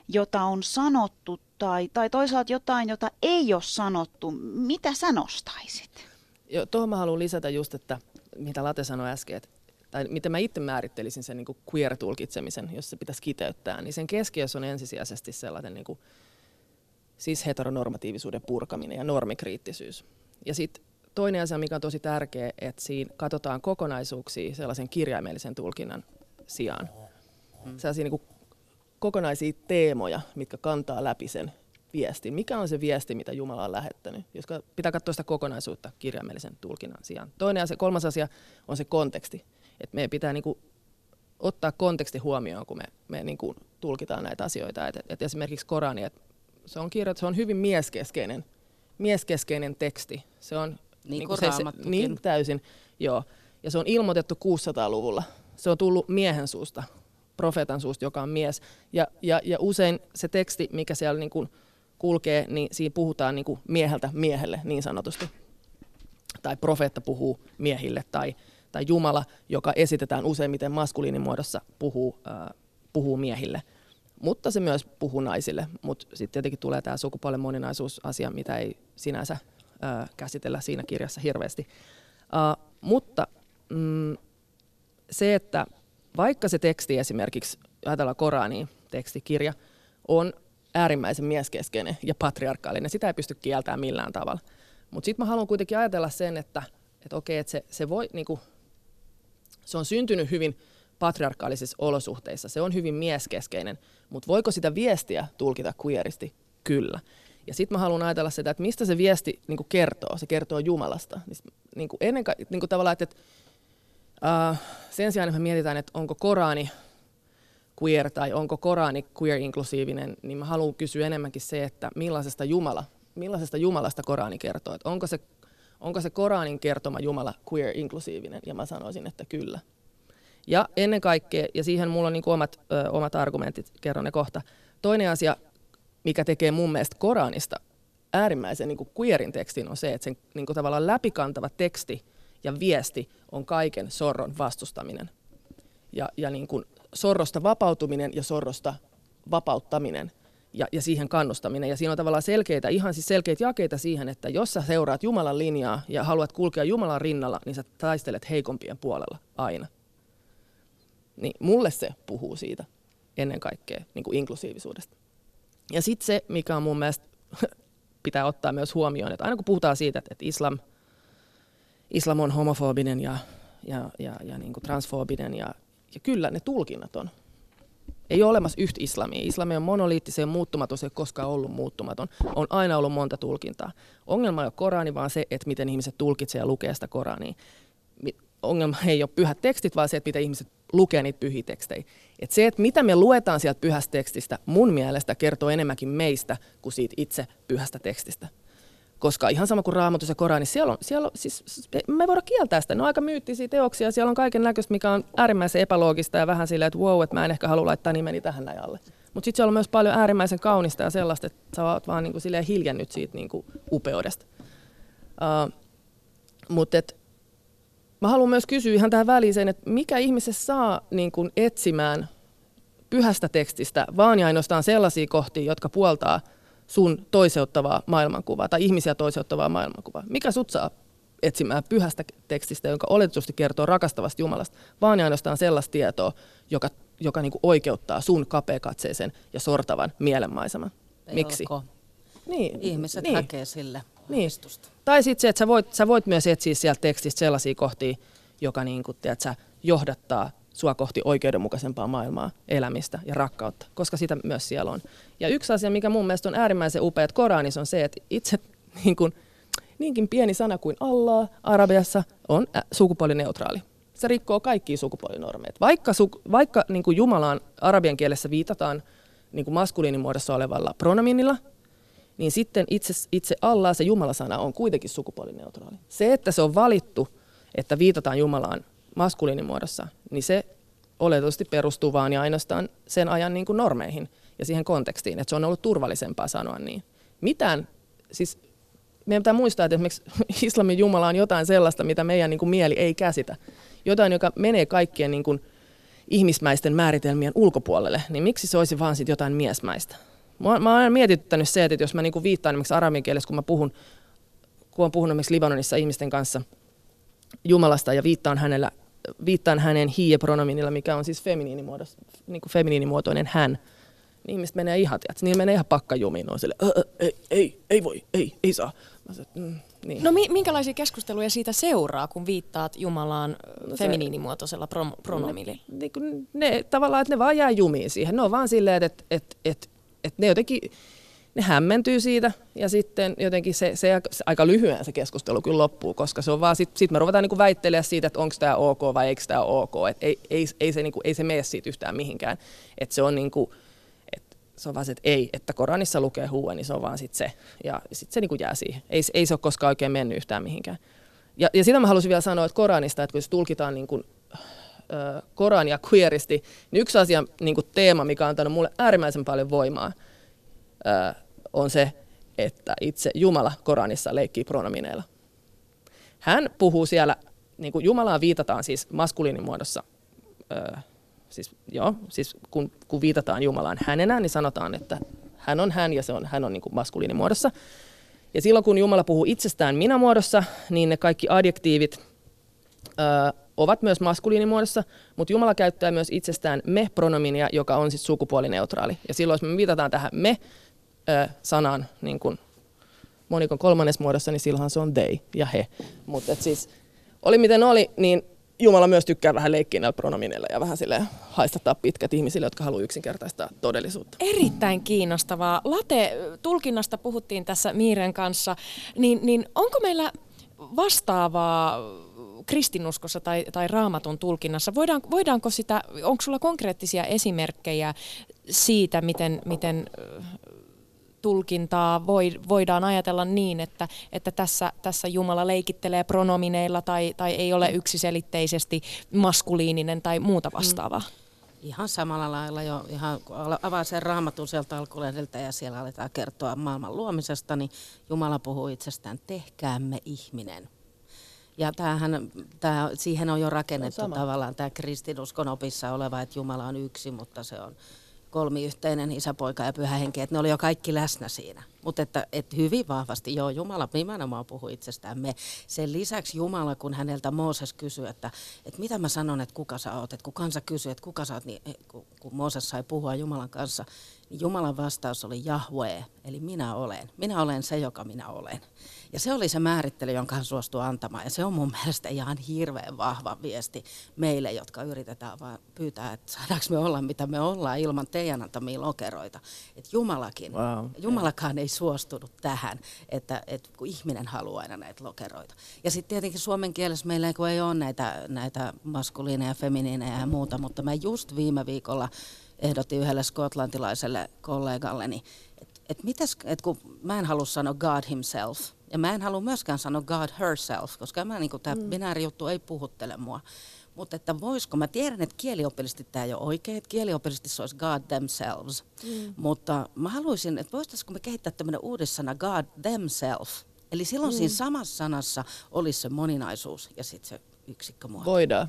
jota on sanottu, tai, tai toisaalta jotain, jota ei ole sanottu, mitä sä nostaisit? Joo, tuohon mä haluan lisätä just, että mitä Late sanoi äsken, että, tai miten mä itse määrittelisin sen niin kuin queer-tulkitsemisen, jos se pitäisi kiteyttää, niin sen keskiössä on ensisijaisesti sellainen niin kuin, siis heteronormatiivisuuden purkaminen ja normikriittisyys. Ja sitten toinen asia, mikä on tosi tärkeä, että siinä katsotaan kokonaisuuksia sellaisen kirjaimellisen tulkinnan sijaan. Sellaisia niin kuin kokonaisia teemoja, mitkä kantaa läpi sen viestin. Mikä on se viesti, mitä Jumala on lähettänyt? Jos pitää katsoa sitä kokonaisuutta kirjaimellisen tulkinnan sijaan. Toinen asia, kolmas asia on se konteksti. Että meidän pitää niinku ottaa konteksti huomioon, kun me, me niinku tulkitaan näitä asioita. Et, et esimerkiksi Korani, et se on kirjoitettu, se on hyvin mieskeskeinen, mieskeskeinen teksti. Se on Niin niinku kuin se, se, niin täysin, joo. Ja se on ilmoitettu 600-luvulla. Se on tullut miehen suusta, profeetan suusta, joka on mies. Ja, ja, ja usein se teksti, mikä siellä niin kuin kulkee, niin siinä puhutaan niin kuin mieheltä miehelle niin sanotusti. Tai profeetta puhuu miehille, tai, tai Jumala, joka esitetään useimmiten maskuliinimuodossa, puhuu, äh, puhuu miehille. Mutta se myös puhuu naisille. Mutta sitten tietenkin tulee tämä sukupuolen moninaisuusasia, mitä ei sinänsä äh, käsitellä siinä kirjassa hirveästi. Uh, mutta mm, se, että vaikka se teksti esimerkiksi, ajatellaan Koraniin tekstikirja, on äärimmäisen mieskeskeinen ja patriarkaalinen, sitä ei pysty kieltämään millään tavalla. Mutta sitten mä haluan kuitenkin ajatella sen, että, että okei, että se, se, voi, niinku, se on syntynyt hyvin patriarkaalisissa olosuhteissa, se on hyvin mieskeskeinen, mutta voiko sitä viestiä tulkita queeristi? Kyllä. Ja sitten mä haluan ajatella sitä, että mistä se viesti niin kertoo. Se kertoo Jumalasta. Niin kuin ennen ka- niin tavallaan, että, että uh, sen sijaan, että me mietitään, että onko Korani queer tai onko Korani queer-inklusiivinen, niin mä haluan kysyä enemmänkin se, että millaisesta, Jumala, millaisesta Jumalasta Korani kertoo. Että onko, se, onko se Koranin kertoma Jumala queer-inklusiivinen? Ja mä sanoisin, että kyllä. Ja ennen kaikkea, ja siihen mulla on niin kuin omat, ö, omat argumentit, kerron ne kohta. Toinen asia, mikä tekee mun mielestä Koranista äärimmäisen niin kuin queerin tekstin, on se, että sen niin kuin tavallaan läpikantava teksti ja viesti on kaiken sorron vastustaminen. Ja, ja niin kuin sorrosta vapautuminen ja sorrosta vapauttaminen ja, ja siihen kannustaminen. Ja siinä on tavallaan selkeitä, ihan siis selkeitä jakeita siihen, että jos sä seuraat Jumalan linjaa ja haluat kulkea Jumalan rinnalla, niin sä taistelet heikompien puolella aina. Niin mulle se puhuu siitä. ennen kaikkea niin kuin inklusiivisuudesta. Ja sitten se, mikä on mun mielestä pitää ottaa myös huomioon, että aina kun puhutaan siitä, että islam, islam on homofobinen ja, ja, ja, ja niin kuin transfobinen ja, ja kyllä ne tulkinnat on. Ei ole olemassa yhtä islamia. Islami on monoliittisen muuttumaton, se ei koskaan ollut muuttumaton. On aina ollut monta tulkintaa. Ongelma ei ole Korani, vaan se, että miten ihmiset tulkitsevat ja lukee sitä Korania. Ongelma ei ole pyhät tekstit, vaan se, että miten ihmiset lukee niitä pyhiä tekstejä. Et se, että mitä me luetaan sieltä pyhästä tekstistä, mun mielestä kertoo enemmänkin meistä kuin siitä itse pyhästä tekstistä. Koska ihan sama kuin Raamatus ja Korani, siellä on, siellä on, siis, me voidaan kieltää sitä. Ne on aika myyttisiä teoksia, siellä on kaiken näköistä, mikä on äärimmäisen epäloogista ja vähän silleen, että wow, että mä en ehkä halua laittaa nimeni tähän näin alle. Mutta sitten siellä on myös paljon äärimmäisen kaunista ja sellaista, että sä oot vaan niinku silleen hiljännyt siitä niinku upeudesta. Uh, Mutta mä haluan myös kysyä ihan tähän väliin sen, että mikä ihmisessä saa niin kuin etsimään pyhästä tekstistä vaan ja ainoastaan sellaisia kohtia, jotka puoltaa sun toiseuttavaa maailmankuvaa tai ihmisiä toiseuttavaa maailmankuvaa. Mikä sut saa etsimään pyhästä tekstistä, jonka oletetusti kertoo rakastavasta Jumalasta, vaan ja ainoastaan sellaista tietoa, joka, joka niin kuin oikeuttaa sun kapeakatseisen ja sortavan mielenmaiseman. Miksi? Niin, Ihmiset niin. hakee sille niin. Tai sitten se, että sä voit, sä voit myös etsiä sieltä tekstistä sellaisia kohtia, joka niin kuin, tiedät, sä, johdattaa sua kohti oikeudenmukaisempaa maailmaa, elämistä ja rakkautta, koska sitä myös siellä on. Ja yksi asia, mikä mun mielestä on äärimmäisen upea, että Koranissa on se, että itse niin kuin, niinkin pieni sana kuin Allah Arabiassa on sukupuolineutraali. Se rikkoo kaikkia sukupuolinormeja. Vaikka, su, vaikka niin kuin Jumalaan arabian kielessä viitataan niin kuin maskuliinimuodossa olevalla pronominilla, niin sitten itse, itse Allah, se Jumalasana, on kuitenkin sukupuolineutraali. Se, että se on valittu, että viitataan Jumalaan maskuliinimuodossa, niin se oletetusti perustuu vaan ja ainoastaan sen ajan niin kuin normeihin ja siihen kontekstiin, että se on ollut turvallisempaa sanoa niin. Mitään, siis meidän pitää muistaa, että esimerkiksi islamin Jumala on jotain sellaista, mitä meidän niin kuin mieli ei käsitä. Jotain, joka menee kaikkien niin kuin ihmismäisten määritelmien ulkopuolelle, niin miksi se olisi vaan sit jotain miesmäistä? Mä, mä oon aina mietityttänyt se, että jos mä niinku viittaan esimerkiksi arabin kielessä, kun mä puhun, kun olen puhunut esimerkiksi Libanonissa ihmisten kanssa Jumalasta ja viittaan, hänellä, viittaan hänen hie-pronominilla, mikä on siis niin kuin feminiinimuotoinen hän, niin ihmiset menee ihan, tiedätkö, niin menee ihan pakkajumiin, on sille, ei, ei, ei voi, ei, ei saa. Mä sanoin, mm, niin. No mi- minkälaisia keskusteluja siitä seuraa, kun viittaat Jumalaan no feminiinimuotoisella pro- pronomilla? Ne, ne, ne, tavallaan, että ne vaan jää jumiin siihen. Ne on vaan silleen, että, että, että että ne jotenkin ne hämmentyy siitä ja sitten jotenkin se, se, aika lyhyen se keskustelu kyllä loppuu, koska se on vaan, sitten sit me ruvetaan niinku väittelemään siitä, että onko tämä ok vai eikö tämä ok, että ei, ei, ei, se, niinku, ei se mene siitä yhtään mihinkään, että se on niinku, että se on vaan se, että ei, että Koranissa lukee huue, niin se on vaan sitten se, ja sitten se niinku jää siihen, ei, ei se ole koskaan oikein mennyt yhtään mihinkään. Ja, ja sitä mä halusin vielä sanoa, että Koranista, että kun se tulkitaan niin kuin, Korania queeristi, niin yksi asia, niin kuin teema, mikä on antanut mulle äärimmäisen paljon voimaa, on se, että itse Jumala Koranissa leikkii pronomineilla. Hän puhuu siellä, niin kuin Jumalaa viitataan siis maskuliinimuodossa, siis, joo, siis kun, kun viitataan Jumalaan hänenä, niin sanotaan, että hän on hän ja se on, hän on niin kuin maskuliinimuodossa. Ja silloin kun Jumala puhuu itsestään minä-muodossa, niin ne kaikki adjektiivit ovat myös maskuliinimuodossa, mutta Jumala käyttää myös itsestään me-pronominia, joka on siis sukupuolineutraali. Ja silloin, jos me viitataan tähän me-sanaan niin kun monikon kolmannes muodossa, niin silloin se on they ja he. Mutta siis, oli miten oli, niin Jumala myös tykkää vähän leikkiä näillä pronomineilla ja vähän sille haistattaa pitkät ihmisille, jotka haluaa yksinkertaistaa todellisuutta. Erittäin kiinnostavaa. Late, tulkinnasta puhuttiin tässä Miiren kanssa, niin, niin onko meillä vastaavaa kristinuskossa tai, tai raamatun tulkinnassa, voidaan, voidaanko sitä, onko sulla konkreettisia esimerkkejä siitä, miten, miten tulkintaa voi, voidaan ajatella niin, että, että tässä, tässä Jumala leikittelee pronomineilla tai, tai ei ole yksiselitteisesti maskuliininen tai muuta mm. vastaavaa? Ihan samalla lailla jo, ihan kun avaa sen raamatun sieltä alkulehdeltä ja siellä aletaan kertoa maailman luomisesta, niin Jumala puhuu itsestään, tehkäämme ihminen. Ja tämähän, tämä, siihen on jo rakennettu on tavallaan tämä kristinuskon opissa oleva, että Jumala on yksi, mutta se on kolmiyhteinen isä, poika ja pyhä henki, että ne oli jo kaikki läsnä siinä. Mutta että, että hyvin vahvasti, joo, Jumala nimenomaan puhuu itsestään me. Sen lisäksi Jumala, kun häneltä Mooses kysyi, että, että mitä mä sanon, että kuka sä oot, että kun kansa kysyi, että kuka sä oot, niin kun, kun Mooses sai puhua Jumalan kanssa, niin Jumalan vastaus oli Jahwe, eli minä olen. Minä olen se, joka minä olen. Ja se oli se määrittely, jonka hän suostui antamaan. Ja se on mun mielestä ihan hirveän vahva viesti meille, jotka yritetään vaan pyytää, että saadaanko me olla mitä me ollaan ilman teidän antamia lokeroita. Että Jumalakin, wow. Jumalakaan ei suostunut tähän, että, että kun ihminen haluaa aina näitä lokeroita. Ja sitten tietenkin suomen kielessä meillä ei, ei ole näitä, näitä maskuliineja, feminiineja ja muuta, mutta mä just viime viikolla ehdotin yhdelle skotlantilaiselle kollegalleni, että et mitäs, et kun mä en halua sanoa God himself, ja mä en halua myöskään sanoa God herself, koska mä, niin tämä mm. binäärijuttu ei puhuttele mua. Mutta että voisiko, mä tiedän, että kieliopillisesti tämä ei ole oikein, että kieliopillisesti se olisi God themselves. Mm. Mutta mä haluaisin, että voisiko me kehittää tämmöinen uudessana God themselves. Eli silloin mm. siinä samassa sanassa olisi se moninaisuus ja sitten se yksikkömuoto. Voidaan.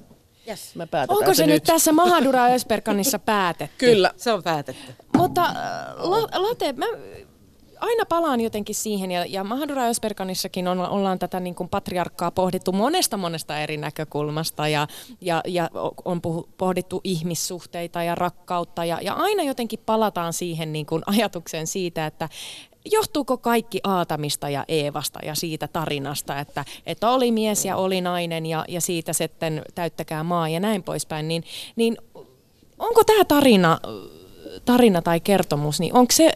Yes. Me Onko se, se nyt tässä Mahadura Ösperkanissa päätetty? Kyllä. Se on päätetty. Mutta äh, Late, mä aina palaan jotenkin siihen, ja, ja Mahadura Ösperkanissakin on, ollaan tätä niin kuin patriarkkaa pohdittu monesta monesta eri näkökulmasta, ja, ja, ja on puhu, pohdittu ihmissuhteita ja rakkautta, ja, ja aina jotenkin palataan siihen niin kuin ajatukseen siitä, että johtuuko kaikki Aatamista ja Eevasta ja siitä tarinasta, että, että oli mies ja oli nainen ja, ja siitä sitten täyttäkää maa ja näin poispäin, niin, niin onko tämä tarina, tarina tai kertomus, niin onko se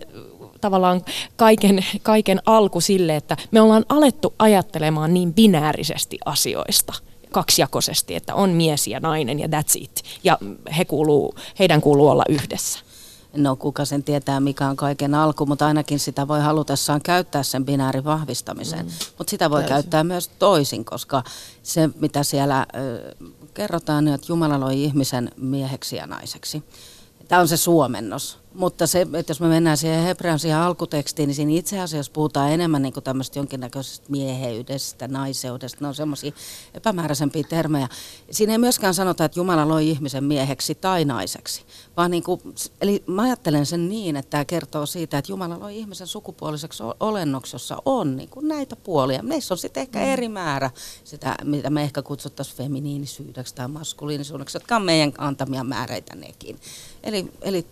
tavallaan kaiken, kaiken alku sille, että me ollaan alettu ajattelemaan niin binäärisesti asioista kaksijakoisesti, että on mies ja nainen ja that's it. Ja he kuuluu, heidän kuuluu olla yhdessä. No kuka sen tietää, mikä on kaiken alku, mutta ainakin sitä voi halutessaan käyttää sen binäärin vahvistamiseen. Mm. Mutta sitä voi Täysin. käyttää myös toisin, koska se mitä siellä äh, kerrotaan, niin että Jumala loi ihmisen mieheksi ja naiseksi. Tämä on se suomennos. Mutta se, että jos me mennään siihen hebrean siihen alkutekstiin, niin siinä itse asiassa puhutaan enemmän niin tämmöistä jonkinnäköisestä mieheydestä, naiseudesta. Ne on semmoisia epämääräisempiä termejä. Siinä ei myöskään sanota, että Jumala loi ihmisen mieheksi tai naiseksi. Vaan niin kuin, eli mä ajattelen sen niin, että tämä kertoo siitä, että Jumala loi ihmisen sukupuoliseksi olennoksi, jossa on niin kuin näitä puolia. Meissä on sitten ehkä mm. eri määrä sitä, mitä me ehkä kutsuttaisiin feminiinisyydeksi tai maskuliinisuudeksi, jotka on meidän antamia määreitä nekin. Eli, eli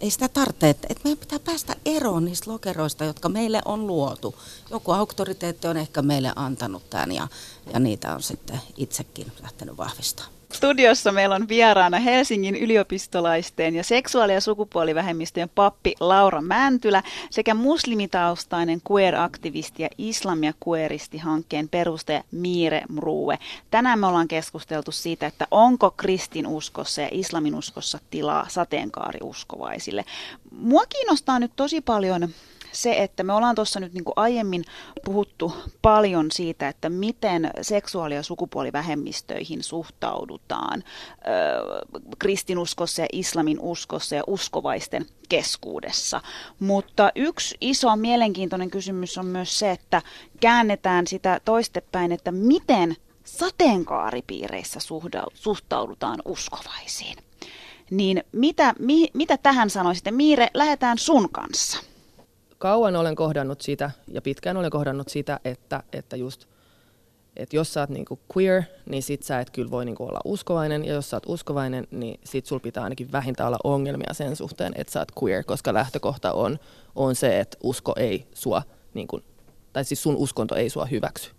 ei sitä tarvitse, että, että meidän pitää päästä eroon niistä lokeroista, jotka meille on luotu. Joku auktoriteetti on ehkä meille antanut tämän ja, ja niitä on sitten itsekin lähtenyt vahvistamaan. Studiossa meillä on vieraana Helsingin yliopistolaisten ja seksuaali- ja sukupuolivähemmistöjen pappi Laura Mäntylä sekä muslimitaustainen queer-aktivisti ja islamia queeristi hankkeen perustaja Miire Mruue. Tänään me ollaan keskusteltu siitä, että onko kristinuskossa ja islaminuskossa tilaa sateenkaariuskovaisille. Mua kiinnostaa nyt tosi paljon se, että me ollaan tuossa nyt niin kuin aiemmin puhuttu paljon siitä, että miten seksuaali- ja sukupuolivähemmistöihin suhtaudutaan ö, kristinuskossa ja islamin uskossa ja uskovaisten keskuudessa. Mutta yksi iso mielenkiintoinen kysymys on myös se, että käännetään sitä toistepäin, että miten sateenkaaripiireissä suhtaudutaan uskovaisiin. Niin mitä, mi, mitä tähän sanoisitte? Miire, lähdetään sun kanssa kauan olen kohdannut sitä ja pitkään olen kohdannut sitä, että, että just että jos sä oot niinku queer, niin sit sä et kyllä voi niinku olla uskovainen, ja jos sä oot uskovainen, niin sit sul pitää ainakin vähintään olla ongelmia sen suhteen, että sä oot queer, koska lähtökohta on, on se, että usko ei sua, niinku, tai siis sun uskonto ei sua hyväksy.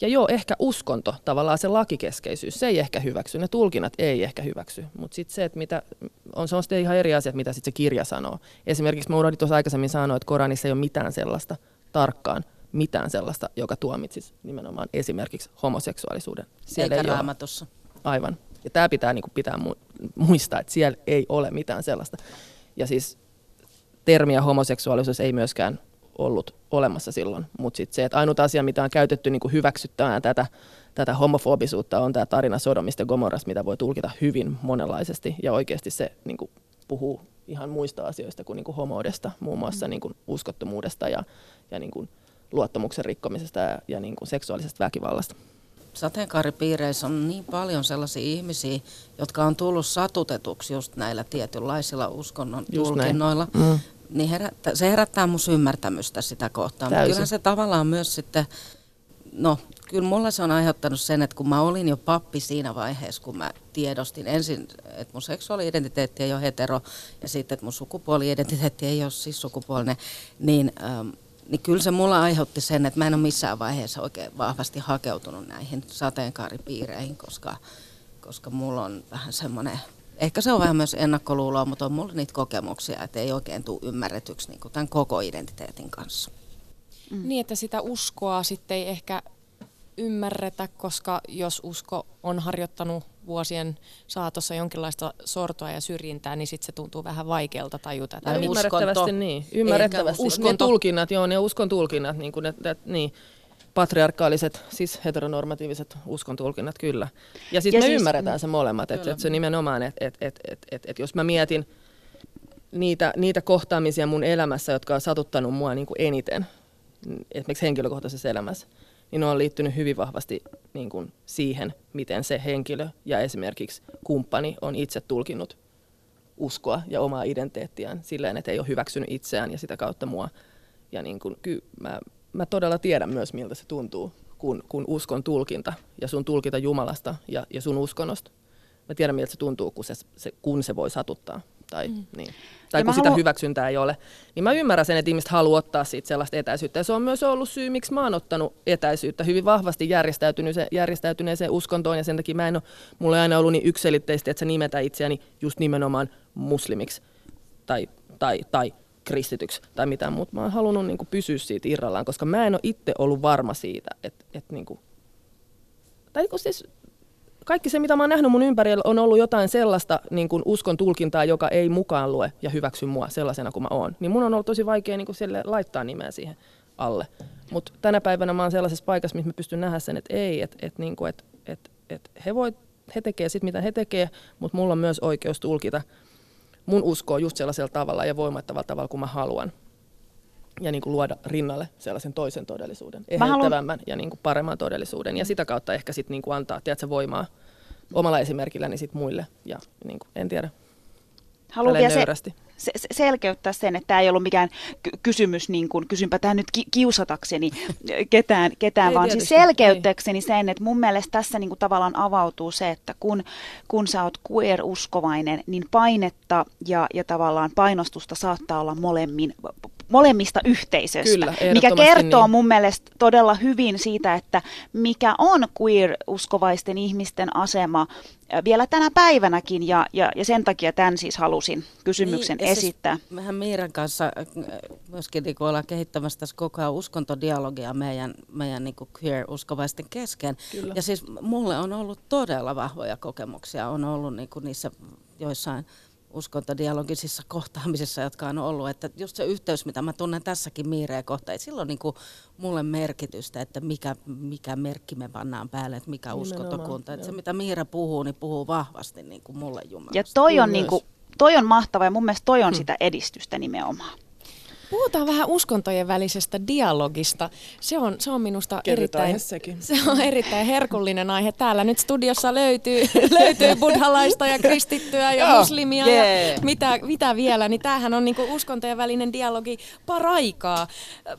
Ja joo, ehkä uskonto, tavallaan se lakikeskeisyys, se ei ehkä hyväksy, ne tulkinnat ei ehkä hyväksy, mutta sitten se, että mitä, on se on sitten ihan eri asia, mitä sitten se kirja sanoo. Esimerkiksi mä unohdin tuossa aikaisemmin sanoa, että Koranissa ei ole mitään sellaista tarkkaan, mitään sellaista, joka tuomitsisi nimenomaan esimerkiksi homoseksuaalisuuden. Siellä Eikä ei raamatussa. Ole. Aivan. Ja tämä pitää niin pitää muistaa, että siellä ei ole mitään sellaista. Ja siis termiä homoseksuaalisuus ei myöskään ollut olemassa silloin. Mutta sitten se, että ainut asia, mitä on käytetty niin kuin hyväksyttämään tätä, tätä homofobisuutta, on tämä tarina Sodomista ja Gomorrasta, mitä voi tulkita hyvin monenlaisesti. Ja oikeasti se niin kuin, puhuu ihan muista asioista kuin, niin kuin homoudesta, muun muassa niin kuin, uskottomuudesta ja, ja niin kuin, luottamuksen rikkomisesta ja, ja niin kuin, seksuaalisesta väkivallasta. Sateenkaaripiireissä on niin paljon sellaisia ihmisiä, jotka on tullut satutetuksi just näillä tietynlaisilla uskonnon just tulkinnoilla. Mm niin herättä, se herättää mun ymmärtämystä sitä kohtaa. Mutta kyllähän se tavallaan myös sitten, no kyllä mulla se on aiheuttanut sen, että kun mä olin jo pappi siinä vaiheessa, kun mä tiedostin ensin, että mun seksuaali-identiteetti ei ole hetero ja sitten, että mun sukupuoli-identiteetti ei ole siis sukupuolinen, niin, ähm, niin kyllä se mulla aiheutti sen, että mä en ole missään vaiheessa oikein vahvasti hakeutunut näihin sateenkaaripiireihin, koska, koska mulla on vähän semmoinen ehkä se on vähän myös ennakkoluuloa, mutta on mulla niitä kokemuksia, että ei oikein tule ymmärretyksi niin tämän koko identiteetin kanssa. Mm. Niin, että sitä uskoa sitten ei ehkä ymmärretä, koska jos usko on harjoittanut vuosien saatossa jonkinlaista sortoa ja syrjintää, niin sitten se tuntuu vähän vaikealta tajuta. Että ymmärrettävästi niin. Ymmärrettävästi. Uskon tulkinnat, joo, ne uskon tulkinnat, niin kuin, että, että, niin patriarkaaliset, siis heteronormatiiviset uskon tulkinnat, kyllä. Ja sitten me siis, ymmärretään se molemmat, että et se nimenomaan, että et, et, et, et, et jos mä mietin niitä, niitä kohtaamisia mun elämässä, jotka on satuttanut mua niin kuin eniten, esimerkiksi henkilökohtaisessa elämässä, niin ne on liittynyt hyvin vahvasti niin kuin siihen, miten se henkilö ja esimerkiksi kumppani on itse tulkinnut uskoa ja omaa identiteettiään silleen, että ei ole hyväksynyt itseään ja sitä kautta mua. Ja niin kuin, kyllä mä, mä todella tiedän myös, miltä se tuntuu, kun, kun uskon tulkinta ja sun tulkinta Jumalasta ja, ja sun uskonnosta. Mä tiedän, miltä se tuntuu, kun se, se, kun se voi satuttaa tai, mm. niin. tai ja kun sitä haluan... hyväksyntää ei ole. Niin mä ymmärrän sen, että ihmiset haluaa ottaa siitä sellaista etäisyyttä. Ja se on myös ollut syy, miksi mä oon ottanut etäisyyttä hyvin vahvasti järjestäytyneeseen, järjestäytyneeseen uskontoon. Ja sen takia mä en ole, mulla ei aina ollut niin ykselitteisesti, että se nimetä itseäni just nimenomaan muslimiksi tai, tai, tai kristityksi tai mitään muuta. Mä oon halunnut niin kuin, pysyä siitä irrallaan, koska mä en ole itse ollut varma siitä, että, että niin kuin, tai siis kaikki se, mitä mä oon nähnyt mun ympärillä, on ollut jotain sellaista niin kuin uskon tulkintaa, joka ei mukaan lue ja hyväksy mua sellaisena kuin mä oon. Niin mun on ollut tosi vaikea niin kuin sille laittaa nimeä siihen alle. Mutta tänä päivänä mä oon sellaisessa paikassa, missä mä pystyn nähdä sen, että ei, että et, niin et, et, et he, voi, he tekee sit mitä he tekee, mutta mulla on myös oikeus tulkita mun uskoa just sellaisella tavalla ja voimattavalla tavalla kuin mä haluan. Ja niin kuin luoda rinnalle sellaisen toisen todellisuuden, eheyttävämmän haluan... ja niin kuin paremman todellisuuden. Ja sitä kautta ehkä sitten niin kuin antaa tiedätkö, voimaa omalla esimerkilläni sit muille. Ja niin kuin, en tiedä. Haluan vielä se, se, selkeyttää sen, että tämä ei ollut mikään ky- kysymys, niin kuin, kysynpä tämä nyt ki- kiusatakseni ketään, ketään vaan siis selkeyttäkseni ei. sen, että mun mielestä tässä niin kuin tavallaan avautuu se, että kun, kun sä oot queer-uskovainen, niin painetta ja, ja tavallaan painostusta saattaa olla molemmin molemmista yhteisöstä, Kyllä, mikä kertoo niin. mun mielestä todella hyvin siitä, että mikä on queer-uskovaisten ihmisten asema vielä tänä päivänäkin, ja, ja, ja sen takia tämän siis halusin kysymyksen niin, esittää. Siis mehän Miiran kanssa myöskin niin ollaan kehittämässä tässä koko ajan uskontodialogia meidän, meidän niin queer-uskovaisten kesken. Kyllä. Ja siis mulle on ollut todella vahvoja kokemuksia, on ollut niin niissä joissain uskontodialogisissa kohtaamisissa, jotka on ollut, että just se yhteys, mitä mä tunnen tässäkin Miireä kohtaan, että silloin niin kuin mulle merkitystä, että mikä, mikä merkki me pannaan päälle, että mikä uskontokunta. Että se, mitä Miira puhuu, niin puhuu vahvasti niin kuin mulle Jumalasta. Ja toi on, niin kuin, toi on mahtava ja mun mielestä toi on hmm. sitä edistystä nimenomaan. Puhutaan vähän uskontojen välisestä dialogista. Se on, se on minusta erittäin, se on erittäin herkullinen aihe. Täällä nyt studiossa löytyy, löytyy buddhalaista ja kristittyä ja muslimia yeah. ja mitä, mitä vielä. Niin tämähän on niinku uskontojen välinen dialogi paraikaa.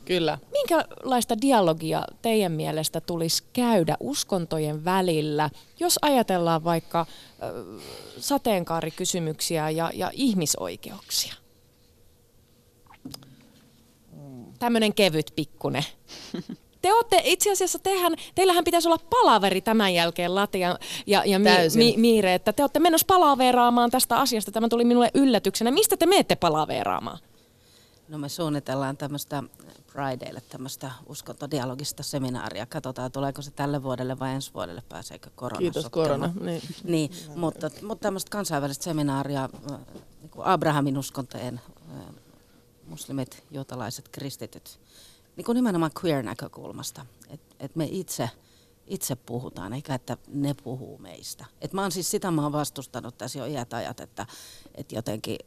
Kyllä. Minkälaista dialogia teidän mielestä tulisi käydä uskontojen välillä, jos ajatellaan vaikka äh, sateenkaarikysymyksiä ja, ja ihmisoikeuksia? Tämmöinen kevyt pikkune. Te olette, itse asiassa tehän, teillähän pitäisi olla palaveri tämän jälkeen Latia ja, ja mi, mi, Miire, että te olette menossa palaveraamaan tästä asiasta. Tämä tuli minulle yllätyksenä. Mistä te menette palaveraamaan? No me suunnitellaan tämmöistä Fridayle tämmöistä uskontodialogista seminaaria. Katsotaan, tuleeko se tälle vuodelle vai ensi vuodelle, pääseekö korona Kiitos korona. Niin, niin mutta, mutta tämmöistä kansainvälistä seminaaria niin kuin Abrahamin uskontojen muslimit, juutalaiset, kristityt, niin kuin nimenomaan queer-näkökulmasta, että et me itse, itse puhutaan, eikä että ne puhuu meistä. Et mä oon siis sitä mä oon vastustanut tässä jo iät ajat, että et jotenkin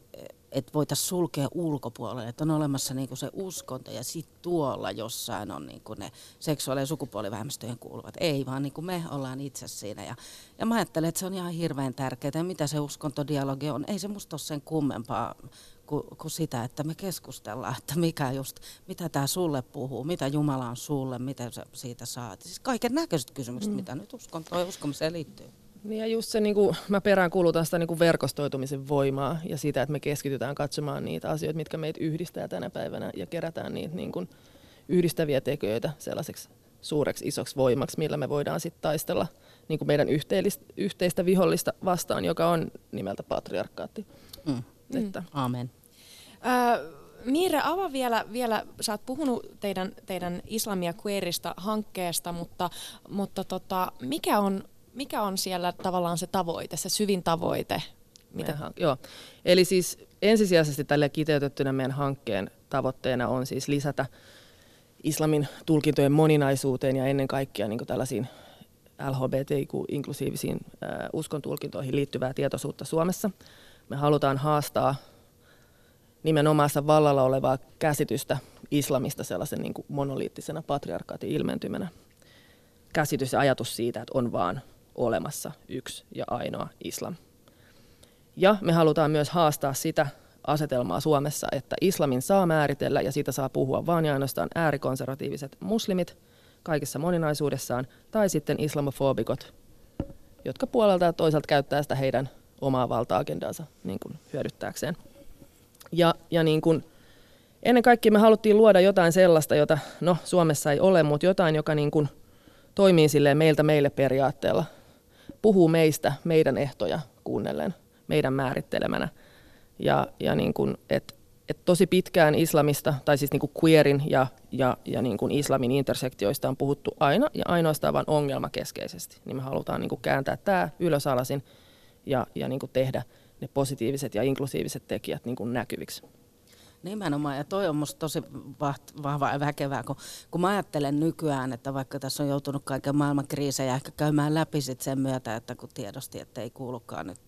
että voitaisiin sulkea ulkopuolelle, että on olemassa niinku se uskonto ja sitten tuolla jossain on niinku ne seksuaali- ja sukupuolivähemmistöjen kuuluvat. Ei, vaan niinku me ollaan itse siinä. Ja, ja mä ajattelen, että se on ihan hirveän tärkeää. Mitä se uskontodialogi on? Ei se musta ole sen kummempaa kuin, kuin sitä, että me keskustellaan, että mikä just, mitä tämä sulle puhuu, mitä Jumala on sulle, mitä sä siitä saat. Siis kaiken näköiset kysymykset, mm. mitä nyt uskon, toi uskomiseen liittyy. Niin ja just se, niin kuin, mä perään kuulutan sitä niin kuin verkostoitumisen voimaa ja sitä, että me keskitytään katsomaan niitä asioita, mitkä meitä yhdistää tänä päivänä ja kerätään niitä niin kuin, yhdistäviä tekijöitä sellaiseksi suureksi isoksi voimaksi, millä me voidaan sitten taistella niin kuin meidän yhteistä vihollista vastaan, joka on nimeltä patriarkaatti. Mm. Että. Amen. Äh, Miire, avaa vielä, vielä, sä oot puhunut teidän, teidän Islamia Queerista hankkeesta, mutta, mutta tota, mikä, on, mikä on siellä tavallaan se tavoite, se syvin tavoite? Mitä? Meidän, joo. Eli siis ensisijaisesti tälle kiteytettynä meidän hankkeen tavoitteena on siis lisätä islamin tulkintojen moninaisuuteen ja ennen kaikkea niin tällaisiin LHBTIQ-inklusiivisiin äh, uskon tulkintoihin liittyvää tietoisuutta Suomessa. Me halutaan haastaa nimenomaan vallalla olevaa käsitystä islamista sellaisen niin kuin monoliittisena patriarkaatin ilmentymänä. Käsitys ja ajatus siitä, että on vaan olemassa yksi ja ainoa islam. Ja me halutaan myös haastaa sitä asetelmaa Suomessa, että islamin saa määritellä ja siitä saa puhua vain ja ainoastaan äärikonservatiiviset muslimit kaikessa moninaisuudessaan, tai sitten islamofobikot, jotka puolelta ja toisaalta käyttää sitä heidän omaa valta-agendaansa niin kuin hyödyttääkseen. Ja, ja niin kuin, ennen kaikkea me haluttiin luoda jotain sellaista, jota no, Suomessa ei ole, mutta jotain, joka niin kuin, toimii silleen meiltä meille periaatteella. Puhuu meistä, meidän ehtoja kuunnellen, meidän määrittelemänä – ja, ja niin kuin, et, et tosi pitkään islamista, tai siis niin kuin queerin ja, ja, ja niin kuin islamin intersektioista on puhuttu aina ja ainoastaan vain ongelmakeskeisesti. Niin me halutaan niin kuin kääntää tämä ylösalasin ja, ja niin kuin tehdä ne positiiviset ja inklusiiviset tekijät niin kuin näkyviksi. Nimenomaan, ja toi on musta tosi vahva ja väkevää, kun, kun mä ajattelen nykyään, että vaikka tässä on joutunut kaiken maailman kriisejä ehkä käymään läpi sit sen myötä, että kun tiedosti, että ei kuulukaan nyt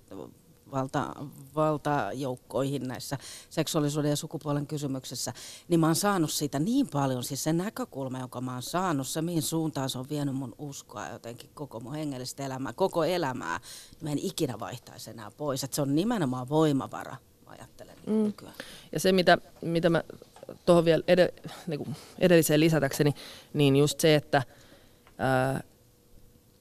valta, valtajoukkoihin näissä seksuaalisuuden ja sukupuolen kysymyksissä, niin mä oon saanut siitä niin paljon, siis se näkökulma, jonka mä oon saanut, se mihin suuntaan se on vienyt mun uskoa jotenkin koko mun hengellistä elämää, koko elämää, niin mä en ikinä vaihtaisi enää pois, että se on nimenomaan voimavara, mä ajattelen mm. nykyään. Ja se, mitä, mitä mä tuohon vielä ed- niin edelliseen lisätäkseni, niin just se, että ää,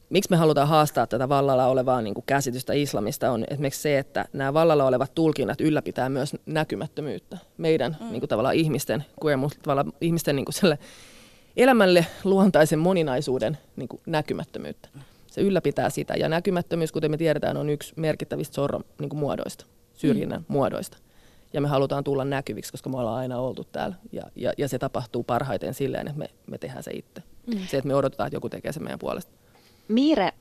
miksi me halutaan haastaa tätä vallalla olevaa niin kuin käsitystä islamista on esimerkiksi se, että nämä vallalla olevat tulkinnat ylläpitää myös näkymättömyyttä meidän mm. niin kuin tavallaan ihmisten, queer, tavallaan ihmisten niin kuin elämälle luontaisen moninaisuuden niin kuin näkymättömyyttä. Se ylläpitää sitä ja näkymättömyys, kuten me tiedetään, on yksi merkittävistä sorron niin kuin muodoista, syrjinnän mm. muodoista. Ja me halutaan tulla näkyviksi, koska me ollaan aina oltu täällä ja, ja, ja se tapahtuu parhaiten silleen, että me, me tehdään se itse. Mm. Se, että me odotetaan, että joku tekee se meidän puolesta. Miire,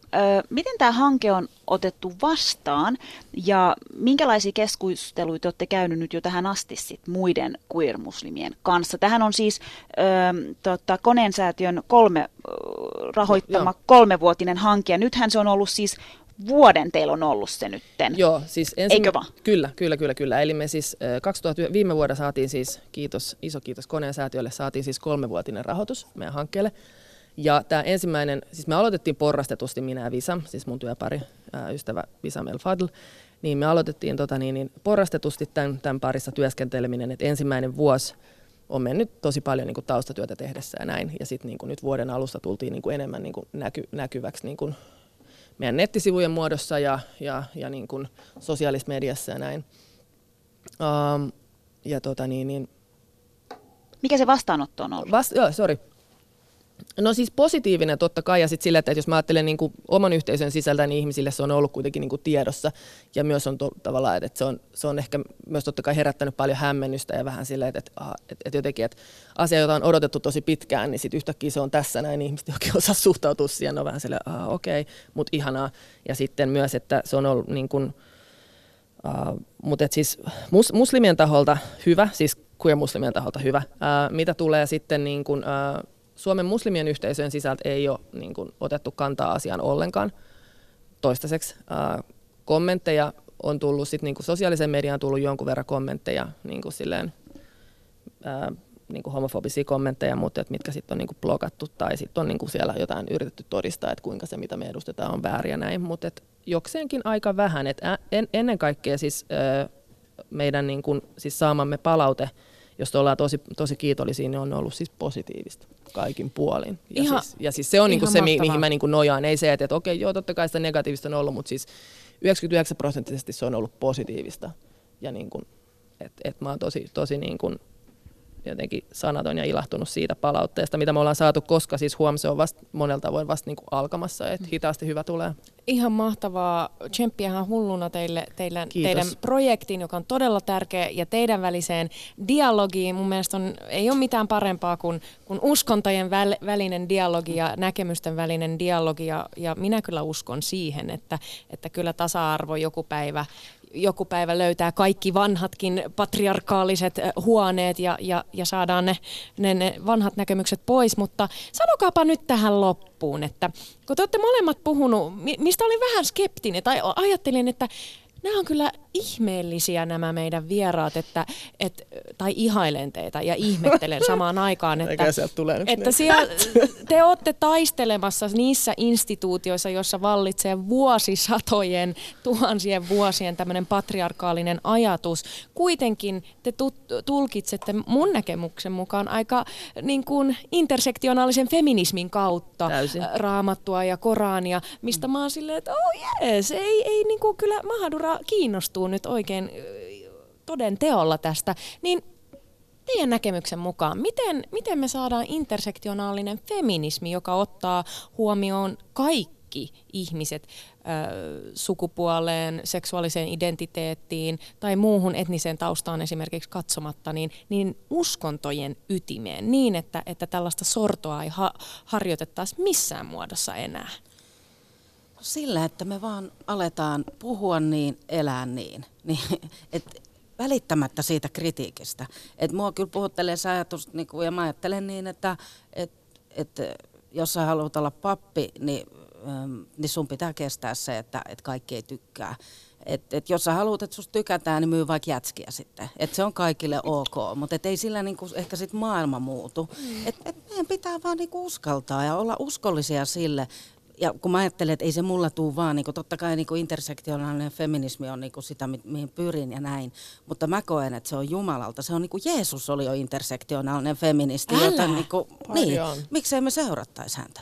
miten tämä hanke on otettu vastaan ja minkälaisia keskusteluita olette käynyt nyt jo tähän asti sit muiden queer-muslimien kanssa? Tähän on siis ö, tota, Koneensäätiön kolme, rahoittama Joo. kolmevuotinen hanke ja nythän se on ollut siis vuoden teillä on ollut se nytten. Joo, siis ensin, Eikö vaan? Kyllä, kyllä, kyllä, kyllä. Eli me siis 2000, viime vuonna saatiin siis, kiitos, iso kiitos Koneen säätiölle, saatiin siis kolmevuotinen rahoitus meidän hankkeelle. Ja tämä ensimmäinen, siis me aloitettiin porrastetusti minä ja Visa, siis mun työpari, ää, ystävä Visa El Fadl, niin me aloitettiin tota, niin, niin porrastetusti tämän, tämän parissa työskenteleminen, että ensimmäinen vuosi on mennyt tosi paljon niin kuin taustatyötä tehdessä ja näin. Ja sitten niin nyt vuoden alusta tultiin niin kuin enemmän niin kuin näky, näkyväksi niin kuin meidän nettisivujen muodossa ja, ja, ja niin kuin sosiaalisessa mediassa ja näin. Um, ja tota niin, niin, Mikä se vastaanotto on ollut? Vast, joo, sorry. No siis positiivinen totta kai, ja sitten sillä, että jos mä ajattelen niin kuin oman yhteisön sisältä, niin ihmisille se on ollut kuitenkin niin kuin tiedossa, ja myös on to, tavallaan, että se on, se on ehkä myös totta kai herättänyt paljon hämmennystä, ja vähän silleen, että, että, että, että jotenkin, että asia, jota on odotettu tosi pitkään, niin sitten yhtäkkiä se on tässä näin, niin ihmiset oikein osaa suhtautua siihen, on vähän silleen, okei, okay, mutta ihanaa, ja sitten myös, että se on ollut niin kuin, Uh, mutta siis mus, muslimien taholta hyvä, siis queer-muslimien taholta hyvä. Uh, mitä tulee sitten niin kun, uh, Suomen muslimien yhteisöjen sisältä ei ole niin kuin, otettu kantaa asiaan ollenkaan toistaiseksi. Ää, kommentteja on tullut, sit, niin kuin sosiaalisen mediaan on tullut jonkun verran kommentteja, niin kuin silleen, ää, niin kuin homofobisia kommentteja, mutta että mitkä sitten on niin kuin blokattu tai sitten on niin kuin siellä jotain yritetty todistaa, että kuinka se, mitä me edustetaan, on väärin ja näin. Mutta jokseenkin aika vähän. Et en, ennen kaikkea siis ää, meidän niin kuin, siis saamamme palaute, josta ollaan tosi, tosi kiitollisia, niin on ollut siis positiivista kaikin puolin. Ja, Ihan- siis, ja siis se on niin kuin se, mahtavaa. mihin mä niin kuin nojaan. Ei se, että, että okei, joo, totta kai sitä negatiivista on ollut, mutta siis 99 prosenttisesti se on ollut positiivista. Ja niin kuin, et, et mä oon tosi, tosi niin kuin jotenkin sanaton ja ilahtunut siitä palautteesta, mitä me ollaan saatu, koska siis huom se on vasta monella tavoin vasta niin kuin alkamassa, että hitaasti hyvä tulee. Ihan mahtavaa. Tsemppiähän hulluna teille, teille Kiitos. teidän projektiin, joka on todella tärkeä, ja teidän väliseen dialogiin. Mun mielestä on, ei ole mitään parempaa kuin, kuin uskontojen väl, välinen dialogi ja näkemysten välinen dialogi. Ja, ja minä kyllä uskon siihen, että, että kyllä tasa-arvo joku päivä joku päivä löytää kaikki vanhatkin patriarkaaliset huoneet ja, ja, ja saadaan ne, ne, ne vanhat näkemykset pois. Mutta sanokaapa nyt tähän loppuun, että kun te olette molemmat puhunut, mi- mistä olin vähän skeptinen tai ajattelin, että nämä on kyllä ihmeellisiä nämä meidän vieraat, että, et, tai ihailen teitä ja ihmettelen samaan aikaan, että, että ne. siellä, te olette taistelemassa niissä instituutioissa, joissa vallitsee vuosisatojen, tuhansien vuosien tämmöinen patriarkaalinen ajatus. Kuitenkin te tu- tulkitsette mun näkemyksen mukaan aika niin kuin intersektionaalisen feminismin kautta Täysin. ä, raamattua ja Korania, mistä mä oon silleen, että oh jees, ei, ei niin kuin kyllä Mahadura kiinnostuu nyt oikein toden teolla tästä, niin teidän näkemyksen mukaan, miten, miten me saadaan intersektionaalinen feminismi, joka ottaa huomioon kaikki ihmiset sukupuoleen, seksuaaliseen identiteettiin tai muuhun etniseen taustaan esimerkiksi katsomatta, niin, niin uskontojen ytimeen niin, että, että tällaista sortoa ei ha- harjoitettaisi missään muodossa enää. Sillä, että me vaan aletaan puhua niin, elää niin. niin et välittämättä siitä kritiikistä. Et mua kyllä puhuttelee se ajatus, niin kuin, ja mä ajattelen niin, että et, et, jos sä haluat olla pappi, niin, äm, niin sun pitää kestää se, että et kaikki ei tykkää. Et, et jos sä haluat, että susta tykätään, niin myy vaikka jätskiä sitten. Et se on kaikille ok, mutta et ei sillä niinku ehkä sit maailma muutu. Et, et meidän pitää vaan niinku uskaltaa ja olla uskollisia sille, ja kun mä ajattelen, että ei se mulla tuu vaan, niin totta kai niin intersektionaalinen feminismi on niin sitä, mi- mihin pyrin ja näin, mutta mä koen, että se on Jumalalta. Se on niin kuin Jeesus oli jo intersektionaalinen feministi, Älä! jota niin kuin, niin, miksei me seurattaisi häntä?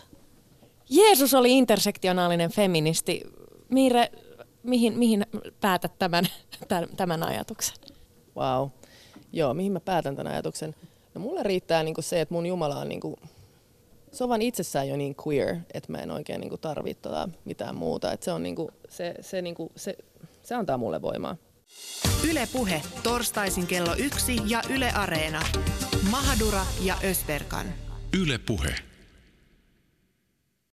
Jeesus oli intersektionaalinen feministi. Miire, mihin, mihin päätät tämän, tämän, ajatuksen? Wow. Joo, mihin mä päätän tämän ajatuksen? No mulle riittää niinku se, että mun Jumala on niinku, se on vaan itsessään jo niin queer, että mä en oikein niinku tarvitse tota mitään muuta. Et se, on niinku, se, se, niinku, se, se antaa mulle voimaa. Yle Puhe, torstaisin kello yksi ja Yle Areena. Mahadura ja Ösberkan. Yle Puhe.